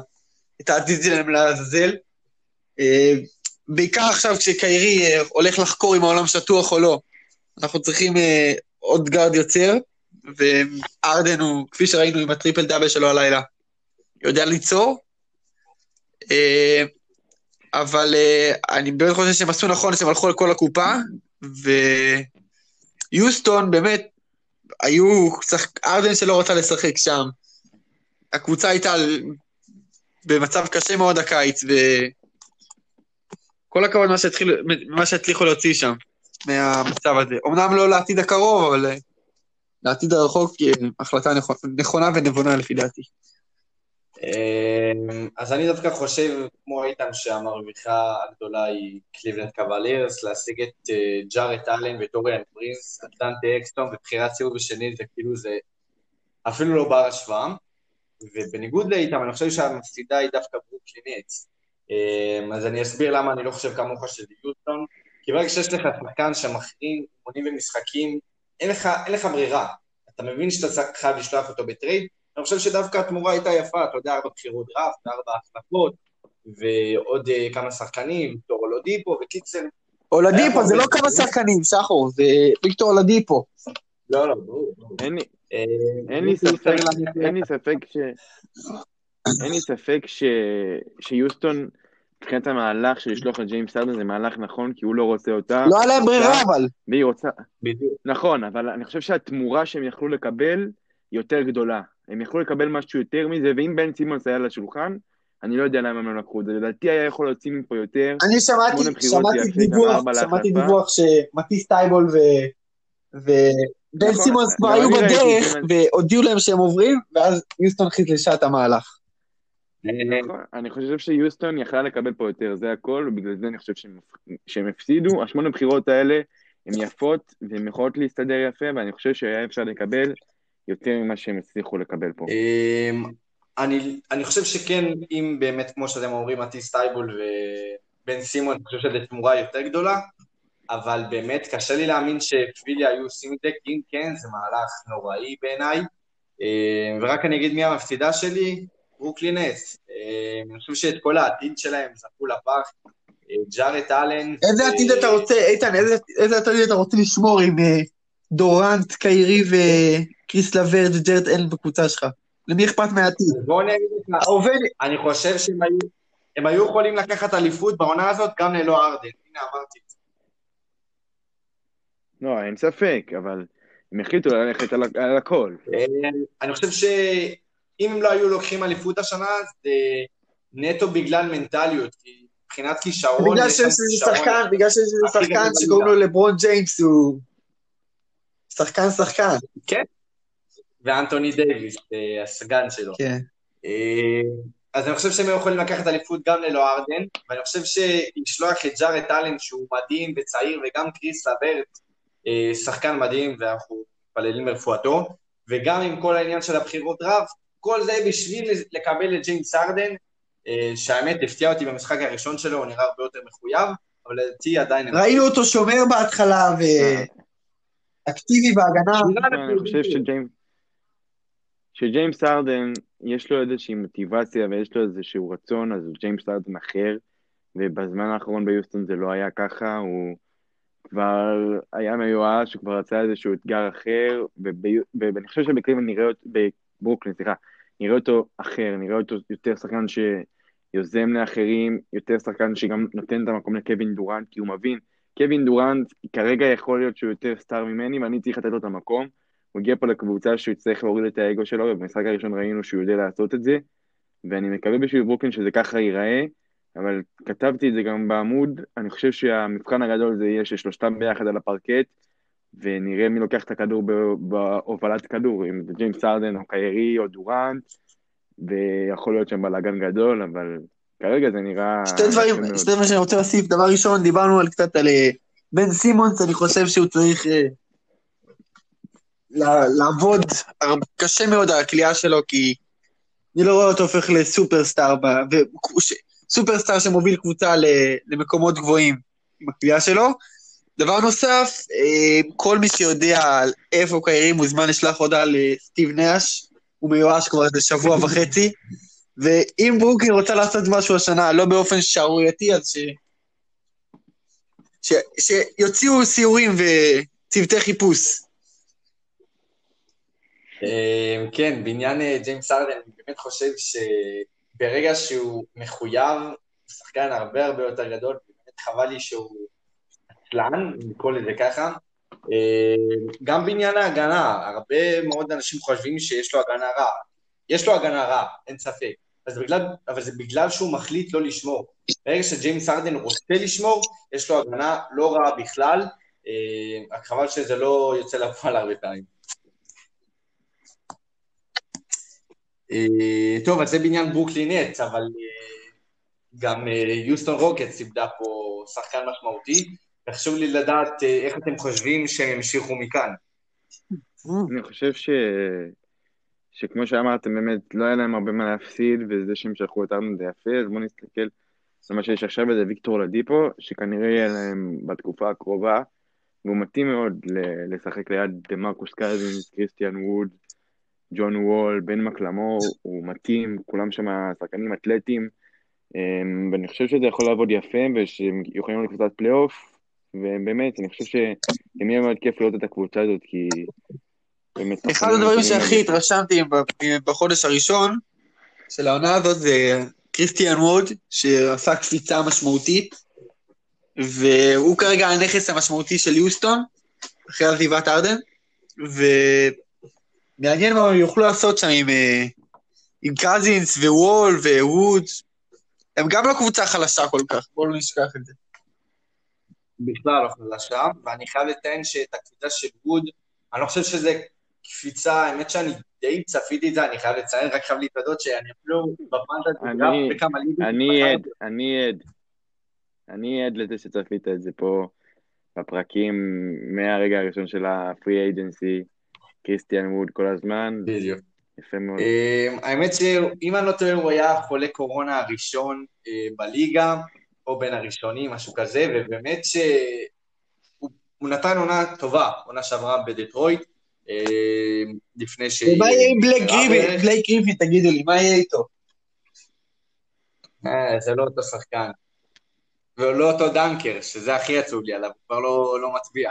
את העתיד שלהם לעזאזל. אה, בעיקר עכשיו כשקיירי אה, הולך לחקור אם העולם שטוח או לא. אנחנו צריכים אה, עוד גארד יוצר, וארדן הוא, כפי שראינו עם הטריפל דאבל שלו הלילה, יודע ליצור. אה, אבל אה, אני באמת חושב שהם עשו נכון שהם הלכו על כל הקופה, ויוסטון באמת, היו, ארדן שלא רצה לשחק שם. הקבוצה הייתה במצב קשה מאוד הקיץ, וכל הכבוד מה שהצליחו להוציא שם. מהמצב הזה. אמנם לא לעתיד הקרוב, אבל אה, לעתיד הרחוק החלטה נכונה ונבונה לפי דעתי. אמ, אז אני דווקא חושב, כמו איתן, שהמרוויחה הגדולה היא קליבלנד קוולירס, להשיג את אה, ג'ארט אלן וטוריאן פרינס, דנטה אקסום ובחירת סיבוב השני, זה כאילו זה אפילו לא בר השוואה. ובניגוד לאיתן, אני חושב שהמפסידה היא דווקא ברוקלין נטס. אמ, אז אני אסביר למה אני לא חושב כמוך שזה יוסטון. כי ברגע שיש לך שחקן שמכין אימונים ומשחקים, אין לך, אין לך ברירה. אתה מבין שאתה חייב לשלוח אותו בטרייד, אני חושב שדווקא התמורה הייתה יפה, אתה יודע, ארבע בחירות דראפט, ארבע החלפות, ועוד אה, כמה שחקנים, ויקטור אולודיפו, וקיצר. אולדיפו זה לא כמה שחקנים, שחור, זה ויקטור אולודיפו. לא, לא, ברור. אה, אין לי ספק ש... אין לי ספק שיוסטון... מבחינת המהלך של לשלוח את ג'יימס ארדן זה מהלך נכון, כי הוא לא רוצה אותה. לא היה להם ברירה אבל. והיא רוצה... בדיוק. נכון, אבל אני חושב שהתמורה שהם יכלו לקבל היא יותר גדולה. הם יכלו לקבל משהו יותר מזה, ואם בן סימונס היה על השולחן, אני לא יודע למה הם לא לקחו את זה. לדעתי היה יכול להוציא מפה יותר. אני שמעתי, שמעתי דיווח, שמעתי דיווח שמטיס טייבול ו... ובן נכון, סימונס כבר היו בדרך, והודיעו להם שהם עוברים, ואז יוסטון חידשה את המהלך. נכון, אני חושב שיוסטון יכלה לקבל פה יותר, זה הכל, ובגלל זה אני חושב שהם, הפסידו. השמונה בחירות האלה הן יפות, והן יכולות להסתדר יפה, ואני חושב שהיה אפשר לקבל יותר ממה שהם הצליחו לקבל פה. אמ, אני, חושב שכן, אם באמת, כמו שאתם אומרים, מטיס טייבול ובן סימונס, אני חושב שזו תמורה יותר גדולה, אבל באמת קשה לי להאמין שפיליה היו עושים את זה, כי אם כן, זה מהלך נוראי בעיניי. אמ, ורק אני אגיד מי המפסידה שלי, ברוקלין נטס. אה, אני חושב שאת כל העתיד שלהם זרקו לפח. אה, ג'ארט אלן. איזה אה, עתיד אתה רוצה, איתן, איזה עתיד אתה רוצה לשמור עם דורנט, קיירי וקריס לוורד וג'ארט אלן בקבוצה שלך? למי אכפת מהעתיד? בוא אני אגיד לך, אני חושב שהם היו... הם היו יכולים לקחת אליפות בעונה הזאת גם ללא ארדן, הנה אמרתי את זה. לא, אין ספק, אבל הם החליטו ללכת על הכל. אני חושב ש... אם הם לא היו לוקחים אליפות השנה, זה נטו בגלל מנטליות, כי מבחינת כישרון... בגלל שיש איזה שחקן, בגלל שיש איזה שחקן שקוראים לו לברון ג'יימס, הוא שחקן שחקן. כן, ואנטוני דייוויס, אה, הסגן שלו. כן. אה, אז אני חושב שהם יכולים לקחת אליפות גם ללא ארדן, ואני חושב שלשלוח את ג'ארט אלן, שהוא מדהים וצעיר, וגם קריס לברט, אה, שחקן מדהים, ואנחנו מתפללים לרפואתו, וגם עם כל העניין של הבחירות רב, כל זה בשביל לקבל את ג'יימס ארדן, אה, שהאמת הפתיע אותי במשחק הראשון שלו, הוא נראה הרבה יותר מחויב, אבל לדעתי עדיין... ראינו אותו שומר בהתחלה, ואקטיבי בהגנה. אני חושב שג'יימס... שג'יימס ארדן, יש לו איזושהי מוטיבציה ויש לו איזשהו רצון, אז הוא ג'יימס ארדן אחר, ובזמן האחרון ביוסטון זה לא היה ככה, הוא כבר היה מיואש, הוא כבר רצה איזשהו אתגר אחר, ואני חושב שבקליבלנד נראה בברוקלין, סליחה, נראה אותו אחר, נראה אותו יותר שחקן שיוזם לאחרים, יותר שחקן שגם נותן את המקום לקווין דורנט, כי הוא מבין, קווין דורנט כרגע יכול להיות שהוא יותר סטאר ממני, ואני צריך לתת לו את המקום. הוא הגיע פה לקבוצה שהוא יצטרך להוריד את האגו שלו, ובמשחק הראשון ראינו שהוא יודע לעשות את זה, ואני מקווה בשביל ברוקלין שזה ככה ייראה, אבל כתבתי את זה גם בעמוד, אני חושב שהמבחן הגדול זה יהיה ששלושתם ביחד על הפרקט, ונראה מי לוקח את הכדור בהובלת כדור, אם זה ג'יימס ארדן או קיירי או דורנט, ויכול להיות שם בלאגן גדול, אבל כרגע זה נראה... שתי דברים, שתי דברים שאני רוצה להוסיף. דבר ראשון, דיברנו על קצת על אה, בן סימונס, אני חושב שהוא צריך אה, לעבוד קשה מאוד על הכלייה שלו, כי אני לא רואה אותו הופך לסופרסטאר, סופרסטאר שמוביל קבוצה למקומות גבוהים עם הכלייה שלו. דבר נוסף, אה, כל מי שיודע איפה קיירי מוזמן לשלוח הודעה לסטיב נאש, הוא מיואש כבר איזה שבוע *laughs* וחצי, ואם ברוקלין רוצה לעשות משהו השנה, לא באופן שערורייתי, אז ש... ש... שיוציאו סיורים וצוותי חיפוש. אה, כן, בעניין אה, ג'יימס ארדן, אני באמת חושב שברגע שהוא מחויב, הוא שחקן הרבה הרבה יותר גדול, באמת חבל לי שהוא עצלן, נקרא לזה ככה. אה, גם בעניין ההגנה, הרבה מאוד אנשים חושבים שיש לו הגנה רע. יש לו הגנה רע, אין ספק. אז בגלל, אבל זה בגלל שהוא מחליט לא לשמור. ברגע שג'יימס ארדן רוצה לשמור, יש לו הגנה לא רעה בכלל, רק חבל שזה לא יוצא לפועל הרבה פעמים. אה, טוב, אז זה בעניין ברוקלין נט, אבל אה, גם אה, יוסטון רוקטס איבדה פה שחקן משמעותי, וחשוב לי לדעת איך אתם חושבים שהם ימשיכו מכאן. אני חושב ש... שכמו שאמרתם, באמת לא היה להם הרבה מה להפסיד, וזה שהם שלחו אותנו זה יפה, אז בואו נסתכל על מה שיש עכשיו, וזה ויקטור לדיפו, שכנראה יהיה להם בתקופה הקרובה, והוא מתאים מאוד לשחק ליד דמרקוס קאזינס, קריסטיאן ווד, ג'ון וול, בן מקלמור, הוא מתאים, כולם שם שחקנים אתלטיים, אמ, ואני חושב שזה יכול לעבוד יפה, ושהם יכולים לקבוצת פלייאוף, ובאמת, אני חושב שגם יהיה מאוד כיף לראות את הקבוצה הזאת, כי באמת... אחד הדברים שהכי התרשמתי בחודש הראשון של העונה הזאת זה קריסטיאן ווד, שעשה קפיצה משמעותית, והוא כרגע הנכס המשמעותי של יוסטון, אחרי עזיבת ארדן, ו... מעניין מה הם יוכלו לעשות שם עם, אה, עם קזינס ווול וווד. הם גם לא קבוצה חלשה כל כך, בואו לא נשכח את זה. בכלל לא חלשה, ואני חייב לציין שאת הקפיצה של ווד, אני לא חושב שזה קפיצה, האמת שאני די צפיתי את זה, אני חייב לציין, רק חייב להתוודות שאני אפילו בפנטזי, גם בכמה ליגות. אני עד, אני עד. אני עד לזה שצפית את זה פה בפרקים מהרגע הראשון של הפרי אייג'נסי. קריסטיאן ווד כל הזמן. בדיוק. יפה מאוד. אמ, האמת שאם אני לא טועה, הוא היה חולה קורונה הראשון אה, בליגה, או בין הראשונים, משהו כזה, ובאמת שהוא נתן עונה טובה, עונה שעברה בדטרויט, אמ, לפני ש... ומה יהיה עם בלייק גריפי? בלייק גריפי, תגידו לי, מה יהיה איתו? אה, זה לא אותו שחקן. ולא אותו דנקר, שזה הכי עצוב לי עליו, הוא כבר לא, לא מטביע.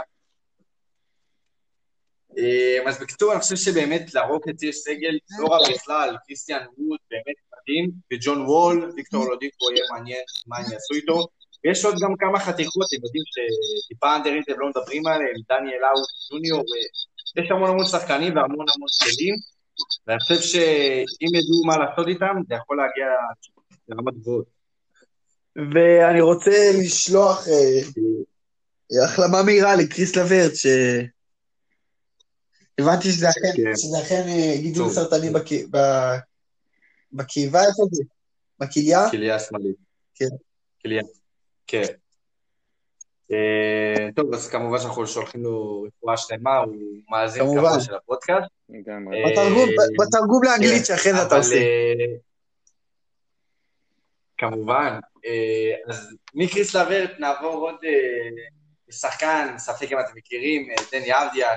אה, אז בקיצור, אני חושב שבאמת לרוקטס יש סגל לא רע בכלל, קריסטיאן ווד באמת מדהים, וג'ון וול, ויקטור אולדיפו יהיה מעניין מה הם יעשו איתו. ויש עוד גם כמה חתיכות, אתם יודעים שטיפה underrated הם לא מדברים עליהם, דניאל האוס ג'וניור, יש המון המון שחקנים והמון המון כלים, ואני חושב שאם ידעו מה לעשות איתם, זה יכול להגיע לרמת גבוהות. ואני רוצה לשלוח אה, החלמה מהירה לקריס לברט, ש... הבנתי שזה אכן, כן. אה, גידול סרטני בקיבה, איפה זה? בכליה? כליה שמאלית. כן. כליה, כן. אה, טוב, אז כמובן שאנחנו שולחים לו רפואה שלמה, הוא מאזין כמובן של הפודקאסט. אה, בתרגום לאנגלית כן, שאחרי זה אתה עושה. כמובן. אז מקריס לברט נעבור עוד שחקן, ספק אם אתם מכירים, דני אבדיה,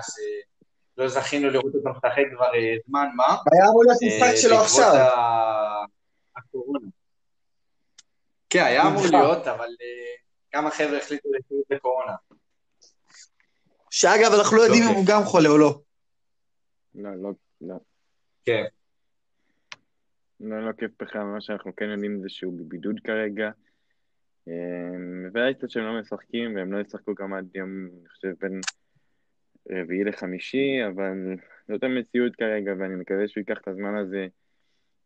לא זכינו לראות אותו משחק כבר אה, זמן מה. היה אמור להיות משחק אה, שלו בעקבות עכשיו. הקורונה. כן, היה אמור נדחה. להיות, אבל אה, כמה חבר'ה החליטו לחיות בקורונה. שאגב, אנחנו לא יודעים אם אוקיי. הוא גם חולה או לא. לא, לא, לא. כן. לא, לא כיף בכלל, מה שאנחנו כן יודעים זה שהוא בבידוד כרגע. והאייסטות שהם לא משחקים, והם לא ישחקו גם עד יום, אני חושב, בין רביעי לחמישי, אבל זאת המציאות כרגע, ואני מקווה שהוא ייקח את הזמן הזה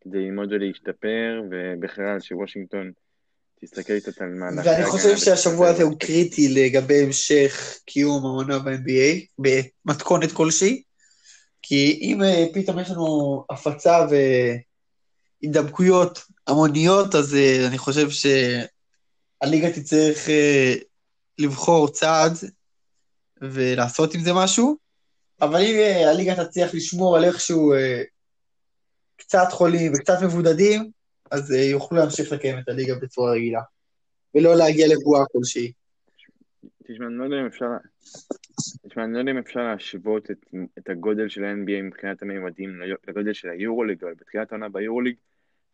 כדי ללמוד ולהשתפר, ובכלל שוושינגטון תסתכל קצת על מהלכי ואני חושב שהשבוע הזה הוא קריטי לגבי המשך קיום העונה ב-NBA, במתכונת כלשהי. כי אם אה, פתאום יש לנו הפצה והידבקויות המוניות, אז אה, אני חושב שהליגה תצטרך אה, לבחור צעד ולעשות עם זה משהו. אבל אם אה, הליגה תצליח לשמור על איכשהו אה, קצת חולים וקצת מבודדים, אז אה, יוכלו להמשיך לקיים את הליגה בצורה רגילה. ולא להגיע לבועה כלשהי. תשמע, אני לא יודע אם אפשר... תשמע, אני לא יודע אם אפשר להשוות את, את הגודל של ה-NBA מבחינת הממדים לגודל של היורוליג, אבל בתחילת העונה ביורוליג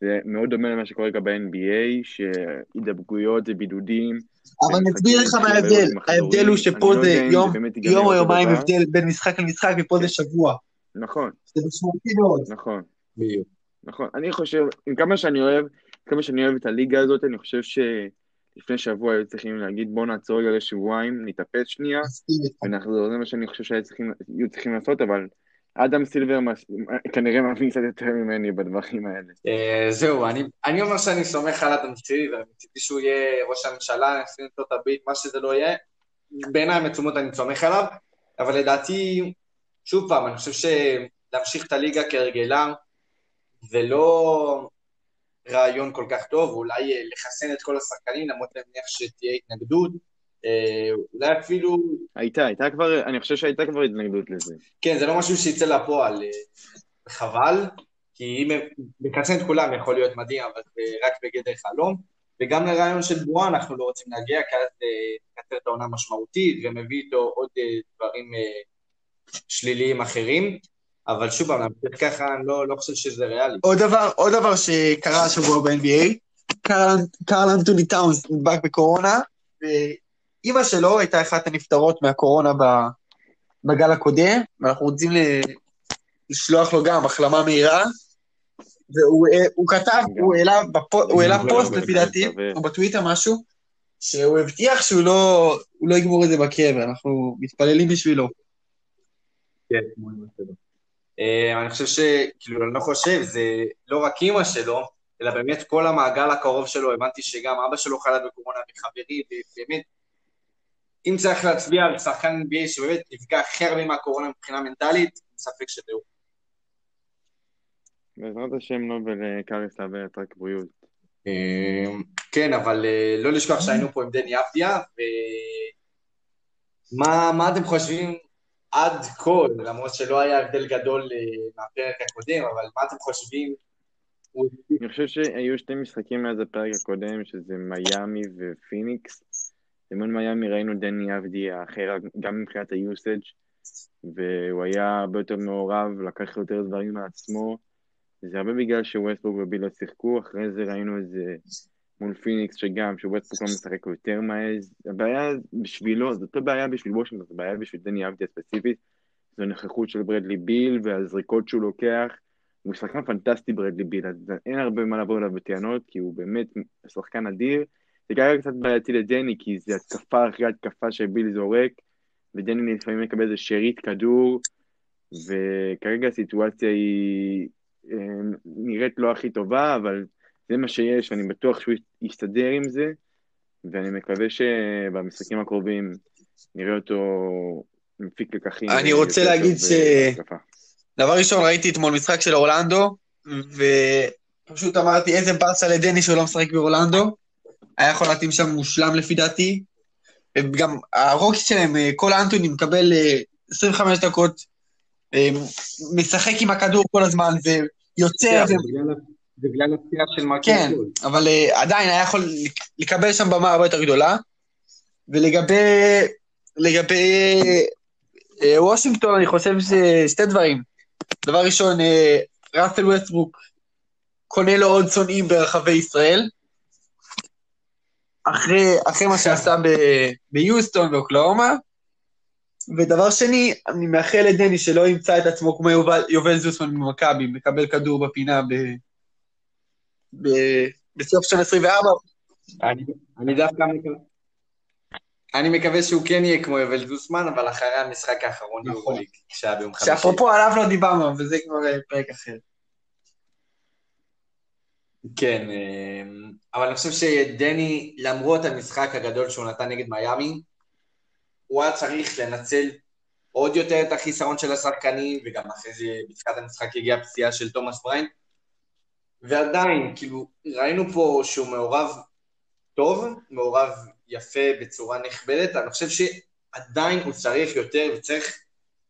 זה מאוד דומה למה שקורה גם ב-NBA, שהידבקויות ובידודים. אבל אני אסביר לך מה ההבדל. ההבדל הוא שפה לא זה יום או יומיים. הבדל בין משחק למשחק, ופה זה שבוע. נכון, זה משמעותי מאוד. נכון. בדיוק. נכון, אני חושב, עם כמה שאני אוהב, כמה שאני אוהב את הליגה הזאת, אני חושב שלפני שבוע היו צריכים להגיד בוא נעצור רגע לשבועיים, נתאפס שנייה, מסכים איתך. ונחזור, זה מה שאני חושב שהיו צריכים, היו צריכים לעשות, אבל אדם סילבר מס- כנראה מבין קצת יותר ממני בדברים האלה. אה, זהו, אני, אני אומר שאני סומך על אדם סילבר, ומצידי שהוא יהיה ראש הממשלה, נשיא ארצות הברית, מה שזה לא יהיה. בעיניים עצומות אני סומך עליו, אבל לדעתי, שוב פעם, אני חושב שלהמשיך את הליגה כהרגלה, זה לא רעיון כל כך טוב, אולי אה, לחסן את כל השחקנים, למרות שאני מניח שתהיה התנגדות, אולי אפילו, הייתה, הייתה כבר, אני חושב שהייתה כבר התנגדות לזה. כן, זה לא משהו שיצא לפועל, אה, חבל, כי אם לחסן את כולם יכול להיות מדהים, אבל זה רק בגדר חלום. וגם לרעיון של בועה אנחנו לא רוצים להגיע, כי אז אה, תקצר את העונה משמעותית, ומביא איתו עוד אה, דברים אה, שליליים אחרים. אבל שוב פעם, להמשיך ככה, אני לא, לא חושב שזה ריאלי. עוד דבר, עוד דבר שקרה השבוע ב-NBA, קרל קרל אנטוני טאונס נדבק בקורונה, ואימא שלו הייתה אחת הנפטרות מהקורונה בגל הקודם, ואנחנו רוצים לשלוח לו גם החלמה מהירה. והוא אה, כתב. הוא העלה בפו- הוא העלה פוסט לא, לפי דעתי. או בטוויטר משהו, שהוא הבטיח שהוא לא, לא יגמור את זה בקבר, אנחנו מתפללים בשבילו. כן. אה, אני חושב ש... כאילו, אני לא חושב, זה לא רק אימא שלו, אלא באמת כל המעגל הקרוב שלו, הבנתי שגם אבא שלו חלה בקורונה וחברי, ובאמת, אם צריך להצביע על שחקן NBA שבאמת נפגע הכי הרבה מהקורונה מבחינה מנטלית, אין ספק שזה הוא. בעזרת השם לו ולקאריס לברט רק בריאות. אה, כן, אבל אה, לא לשכוח שהיינו פה עם דני אבדיה, ומה מה אתם חושבים עד כה, למרות שלא היה הבדל גדול אה, מהפרק הקודם, אבל מה אתם חושבים? אני חושב שהיו שני משחקים מאז הפרק הקודם, שזה מיאמי ופיניקס. למול מיאמי ראינו דני אבדיה אחר, גם מבחינת ה usage והוא היה הרבה יותר מעורב, לקח יותר דברים מעצמו. זה הרבה בגלל שווסטברוק וביל לא שיחקו, אחרי זה ראינו את זה מול פיניקס, שגם, שווסטברוק לא משחק יותר מעז. הבעיה בשבילו, זאת לא בעיה בשביל וושינגטון, זו בעיה בשביל דני אבדיה ספציפית. זו נוכחות של ברדלי ביל והזריקות שהוא לוקח. הוא שחקן פנטסטי ברדלי ביל, אז אין הרבה מה לבוא אליו בטענות, כי הוא באמת שחקן אדיר. זה כרגע קצת בעייתי לדני, כי זה התקפה אחרי התקפה שביל זורק, ודני לפעמים מקבל איזה שארית כדור, וכרגע הסיטואציה היא אה, נראית לא הכי טובה, אבל זה מה שיש, ואני בטוח שהוא יסתדר עם זה, ואני מקווה שבמשחקים הקרובים נראה אותו מפיק לקחים. אני רוצה להגיד ש- בהתקפה. דבר ראשון, ראיתי אתמול משחק של אורלנדו, ופשוט אמרתי, איזה באסה לדני שהוא לא משחק באורלנדו. היה יכול להתאים שם מושלם לפי דעתי. וגם הרוקי שלהם, אה, כל אנטוני מקבל אה, 25 דקות, אה, משחק עם הכדור כל הזמן, ויוצר. בגלל הפציעה של מרקל כן, אבל אה, עדיין היה יכול לקבל שם במה הרבה יותר גדולה. ולגבי לגבי אה, וושינגטון, אני חושב ששתי דברים. דבר ראשון, אה, ראסל ווסטברוק קונה לו עוד שונאים ברחבי ישראל. אחרי, אחרי מה שעשה ב- ביוסטון ואוקלאומה. ודבר שני, אני מאחל לדני שלא ימצא את עצמו כמו יובל, יובל זוסמן ממכבי, מקבל כדור בפינה ב, ב, בסוף שנה 24. אני, אני דווקא מקווה... אני מקווה שהוא כן יהיה כמו יובל זוסמן, אבל אחרי המשחק האחרון נכון. יורוליג, שהיה ביום חמישי. שאפרופו עליו לא דיברנו, וזה כבר אה, פרק אחר. כן, אה, אבל אני חושב שדני, למרות המשחק הגדול שהוא נתן נגד מיאמי, הוא היה צריך לנצל עוד יותר את החיסרון של השחקנים, וגם אחרי זה בתחילת המשחק הגיעה פציעה של תומאס בריין, ועדיין, כאילו, ראינו פה שהוא מעורב טוב, מעורב יפה בצורה נכבדת, אני חושב שעדיין הוא צריך יותר, וצריך,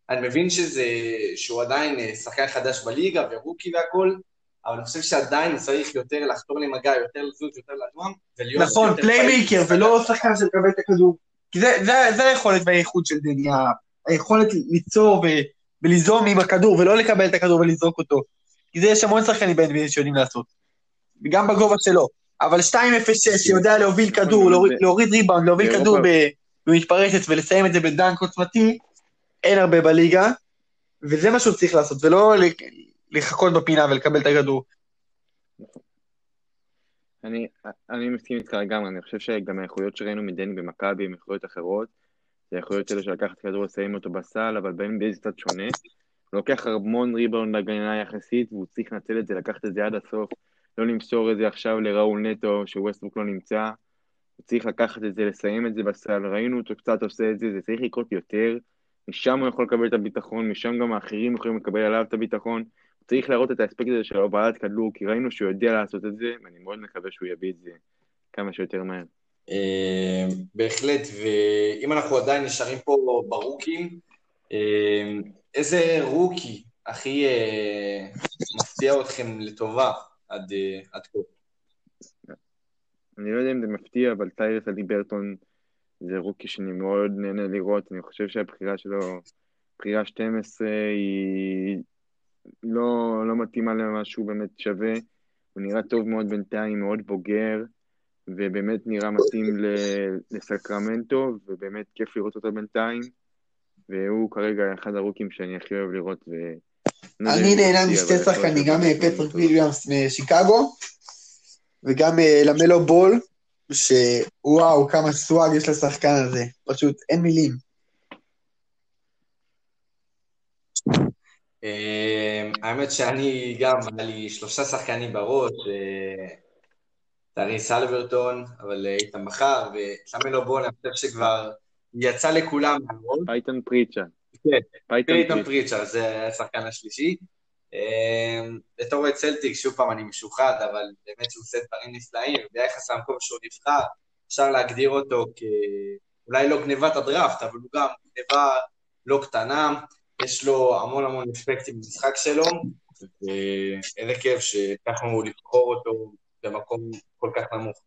אני מבין שזה, שהוא עדיין אה, שחקן חדש בליגה ורוקי והכל, אבל אני חושב שעדיין צריך יותר לחתור למגע, יותר לזוז, יותר לנוע, ולהיות נכון, playmaker. ולא שחקן שמקבל את הכדור. כי זה, זה, זה היכולת והאיכות של דני, היכולת ליצור ו, וליזום עם הכדור, ולא לקבל את הכדור ולזרוק אותו. כי זה יש המון שחקנים ב-NBA שיודעים לעשות. וגם בגובה שלו. אבל 2.06 שיודע להוביל כדור, להוריד, להוריד ריבאונד, להוביל כדור ב- במתפרצת ולסיים את זה בדנק עוצמתי, אין הרבה בליגה, וזה מה שהוא צריך לעשות, ולא לחכות בפינה ולקבל את הכדור. אני, אני מסכים איתך לגמרי, אני חושב שגם האיכויות שראינו מדני במכבי הן איכויות אחרות. זה האיכויות שלו של לקחת כדור לסיים אותו בסל, אבל ב-NBA זה קצת שונה. הוא לוקח המון ריבאונד להגנה יחסית, והוא צריך לנצל את זה, לקחת את זה עד הסוף. לא למסור את זה עכשיו לראול נטו, שווסטבוק לא נמצא. הוא צריך לקחת את זה, לסיים את זה בסל. ראינו אותו קצת עושה את זה, זה צריך לקרות יותר. משם הוא יכול לקבל את הביטחון, משם גם האחרים יכולים לקבל עליו את הביטחון. צריך להראות את האספקט הזה של הובלת כדור, כי ראינו שהוא יודע לעשות את זה, ואני מאוד מקווה שהוא יביא את זה כמה שיותר מהר. אה, בהחלט, ואם אנחנו עדיין נשארים פה ברוקים, אה, איזה רוקי הכי אה, מפתיע אתכם לטובה עד עד כה? אני לא יודע אם זה מפתיע, אבל טיירס אליברטון זה רוקי שאני מאוד נהנה לראות. אני חושב שהבחירה שלו, בחירה 12, היא לא, לא מתאימה למה שהוא באמת שווה. הוא נראה טוב מאוד בינתיים, מאוד בוגר, ובאמת נראה מתאים לסקרמנטו, ובאמת כיף לראות אותו בינתיים. והוא כרגע אחד הרוקים שאני הכי אוהב לראות. ו... לא אני נהנה משתי שחקנים, גם פטריק טוב. וויליאמס משיקגו, וגם אה, למלו בול, שוואו, כמה swag יש לשחקן הזה. פשוט אין מילים. אה, האמת שאני גם, היה לי שלושה שחקנים בראש, אה, טייריס הליברטון, אבל אה, איתן בכר, ולמלו בול, אני חושב שכבר יצא לכולם מהראש. פייטון פריצ'ארד. כן, פייטון פריצ'ארד. זה השחקן השלישי. אה, בתור אוהד סלטיקס, שוב פעם, אני משוחד, אבל באמת שהוא עושה דברים נפלאים, וביחס למקום שהוא נבחר, אפשר להגדיר אותו כאולי לא גניבת הדראפט, אבל הוא גם גניבה לא קטנה, יש לו המון המון אספקטים במשחק שלו, ואיזה כיף שהצלחנו לבחור אותו במקום כל כך נמוך.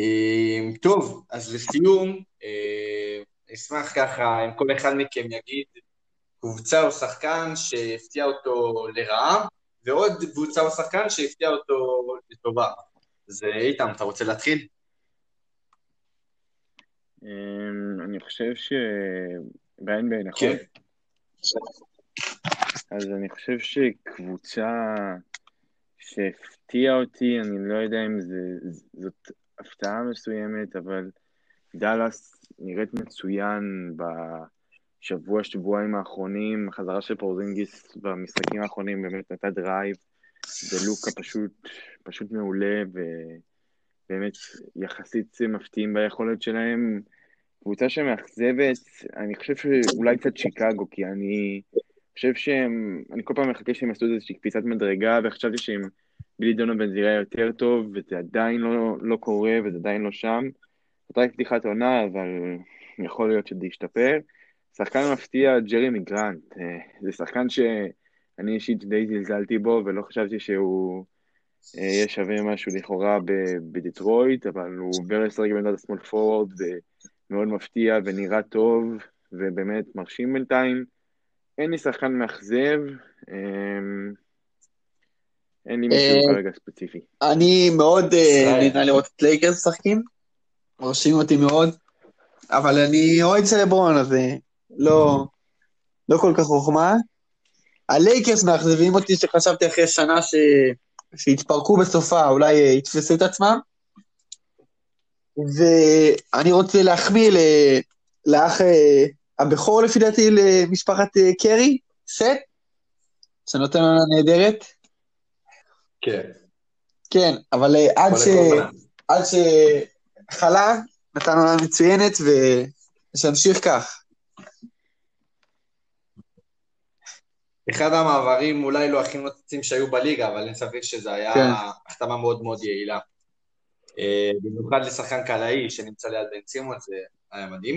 אה, טוב, אז לסיום, אה, אשמח ככה אם כל אחד מכם יגיד קבוצה או שחקן שהפתיע אותו לרעה, ועוד קבוצה או שחקן שהפתיע אותו לטובה. אז אה, איתן, אתה רוצה להתחיל? אמ, אני חושב ש... ב-NBA, נכון? כן. אז אני חושב שקבוצה שהפתיעה אותי, אני לא יודע אם זה, זאת הפתעה מסוימת, אבל דאלאס נראית מצוין בשבוע, שבועיים האחרונים, החזרה של פורזינגיס במשחקים האחרונים באמת נתנה drive, ולוקה פשוט, פשוט מעולה, ובאמת יחסית מפתיעים ביכולת שלהם. קבוצה שמאכזבת, אני חושב שאולי קצת שיקגו, כי אני חושב שהם, אני כל פעם מחכה שהם יעשו איזושהי קפיצת מדרגה, וחשבתי שהם בילי דונובין זה יראה יותר טוב, וזה עדיין לא, לא קורה, וזה עדיין לא שם. זאת רק פתיחת עונה, אבל יכול להיות שזה ישתפר. שחקן מפתיע, ג'רמי גרנט, אה, זה שחקן שאני אישית די זלזלתי בו, ולא חשבתי שהוא יהיה שווה משהו לכאורה בדטרויט, אבל הוא עובר לשחק בעמדת השמאל פורוורד, מאוד מפתיע ונראה טוב, ובאמת מרשים בינתיים. אין לי שחקן מאכזב, אמ, אין לי מישהו אה, כרגע ספציפי. אני מאוד אה. נהנה לראות את לייקרס משחקים, מרשים אותי מאוד, אבל אני אוהד של לברון, אז אה, לא, לא כל כך חוכמה. הלייקרס מאכזבים אותי, שחשבתי אחרי שנה ש... שהתפרקו בסופה, אולי אה, יתפסו את עצמם. ואני רוצה להחמיא. לאח אה, הבכור, לפי דעתי, למשפחת אה, קרי, סט, שנותן עונה נהדרת. כן. כן, אבל עד, ש... עד שחלה, נתן עונה מצוינת, ושנמשיך כך. אחד המעברים אולי לא הכי נוצצים שהיו בליגה, אבל אין ספק שזו הייתה כן. החתמה מאוד מאוד יעילה. אה, במיוחד לשחקן קלעי שנמצא ליד בן סימונס, זה היה מדהים.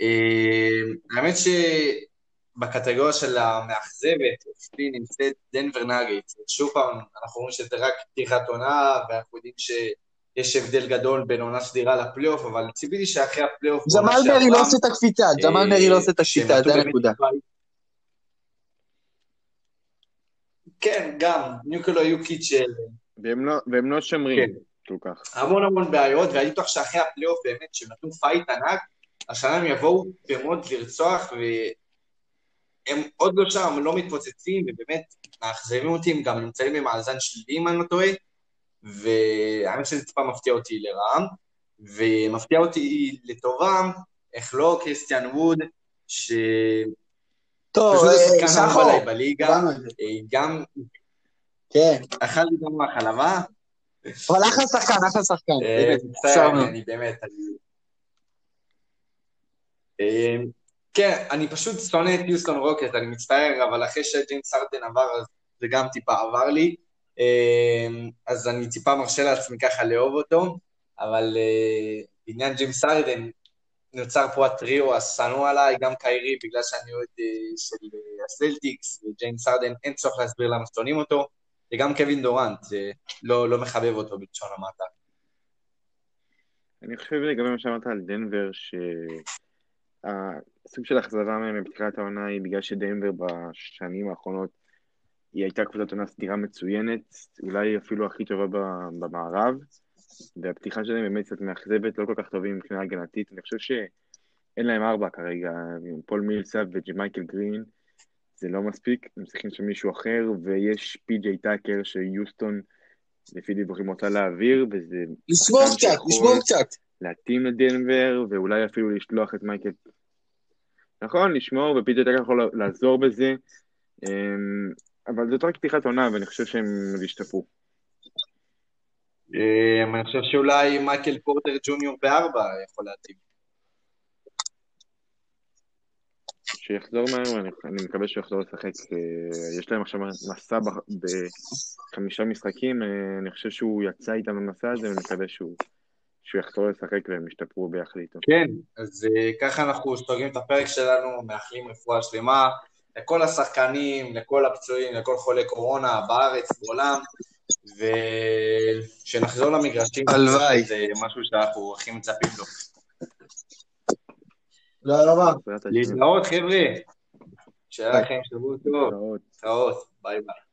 אה, האמת שבקטגוריה של המאכזבת, אצלי נמצאת דנבר נאגטס. שוב פעם, אנחנו רואים שזה רק פתיחת עונה, ואנחנו יודעים שיש הבדל גדול בין עונה סדירה לפלייאוף, אבל ציפיתי שאחרי הפלייאוף... ג'מאל מרי לא עושה את הקפיצה, ג'מאל אה, מרי לא עושה את שהם זה הנקודה. באמת בית. כן, גם, ניקולה יוקיץ' של והם לא, והם לא שומרים כן. כל כך. המון המון בעיות, והייתי בטוח שאחרי הפלייאוף באמת, שהם נתנו fight ענק, השנה הם יבואו ב mode לרצוח, והם עוד לא שם, הם לא מתפוצצים, ובאמת מאכזבים אותי, הם גם נמצאים במאזן שלילי, אם אני לא טועה, והאמת שזה טיפה מפתיע אותי לרעה, ומפתיע אותי לטובה, איך לא, קריסטיאן ווד, שפשוט טוב, השחקן אה, בליגה, זה. אה, גם כן, אכל לי גם מהחלבה, אבל אחלה שחקן, אחלה שחקן. אה, מצטער, אני- באמת, כן, אני פשוט שונא את יוסטון רוקט, אני מצטער, אבל אחרי שג'יימס ארדן עבר, אז זה גם טיפה עבר לי, אז אני טיפה מרשה לעצמי ככה לאהוב אותו, אבל בעניין ג'יימס ארדן, נוצר פה הטריו השנוא עליי, גם קיירי, בגלל שאני אוהד אה, של אה, הסלטיקס, וג'יימס ארדן, אין צורך להסביר למה שונאים אותו, וגם קווין דורנט, לא לא מחבב אותו בלשון המעטה. אני חושב לגבי מה שאמרת על דנבר, שהסוג של אכזבה מהם בתחילת העונה היא בגלל שדנבר בשנים האחרונות היא הייתה קבוצת עונה סדירה מצוינת, אולי אפילו הכי טובה במערב, והפתיחה שלהם באמת קצת מאכזבת, לא כל כך טובים מבחינה הגנתית. אני חושב שאין להם ארבע כרגע, פול מילסאפ וג'מייקל גרין, זה לא מספיק, הם צריכים שם מישהו אחר, ויש פי.ג'יי טאקר שיוסטון, לפי דיווחים, רוצה להעביר, וזה לשמור קצת, לשמור קצת. להתאים לדנבר, ואולי אפילו לשלוח את מייקל... נכון, לשמור, ופי.ג'יי טאקר יכול לעזור בזה, אמ, אבל זאת רק פתיחת עונה, ואני חושב שהם ישתפרו. אה, אני חושב שאולי מייקל פורטר ג'וניור בארבע יכול להתאים. שיחזור מהר, ואני אני מקווה שהוא יחזור לשחק. אה, יש להם עכשיו מסע בחמישה משחקים, אה, אני חושב שהוא יצא איתם במסע הזה, ואני מקווה שהוא, שהוא יחזור לשחק והם ישתפרו ביחד איתו. כן, אז ככה אנחנו סוגרים את הפרק שלנו, מאחלים רפואה שלמה לכל השחקנים, לכל הפצועים, לכל חולי קורונה בארץ, בעולם, ושנחזור למגרשים. הלוואי. זה משהו שאנחנו הכי מצפים לו. תודה רבה. בעזרת השם. להתראות, חבר'ה. שיהיה לכם שבוע טוב. להתראות. ביי ביי.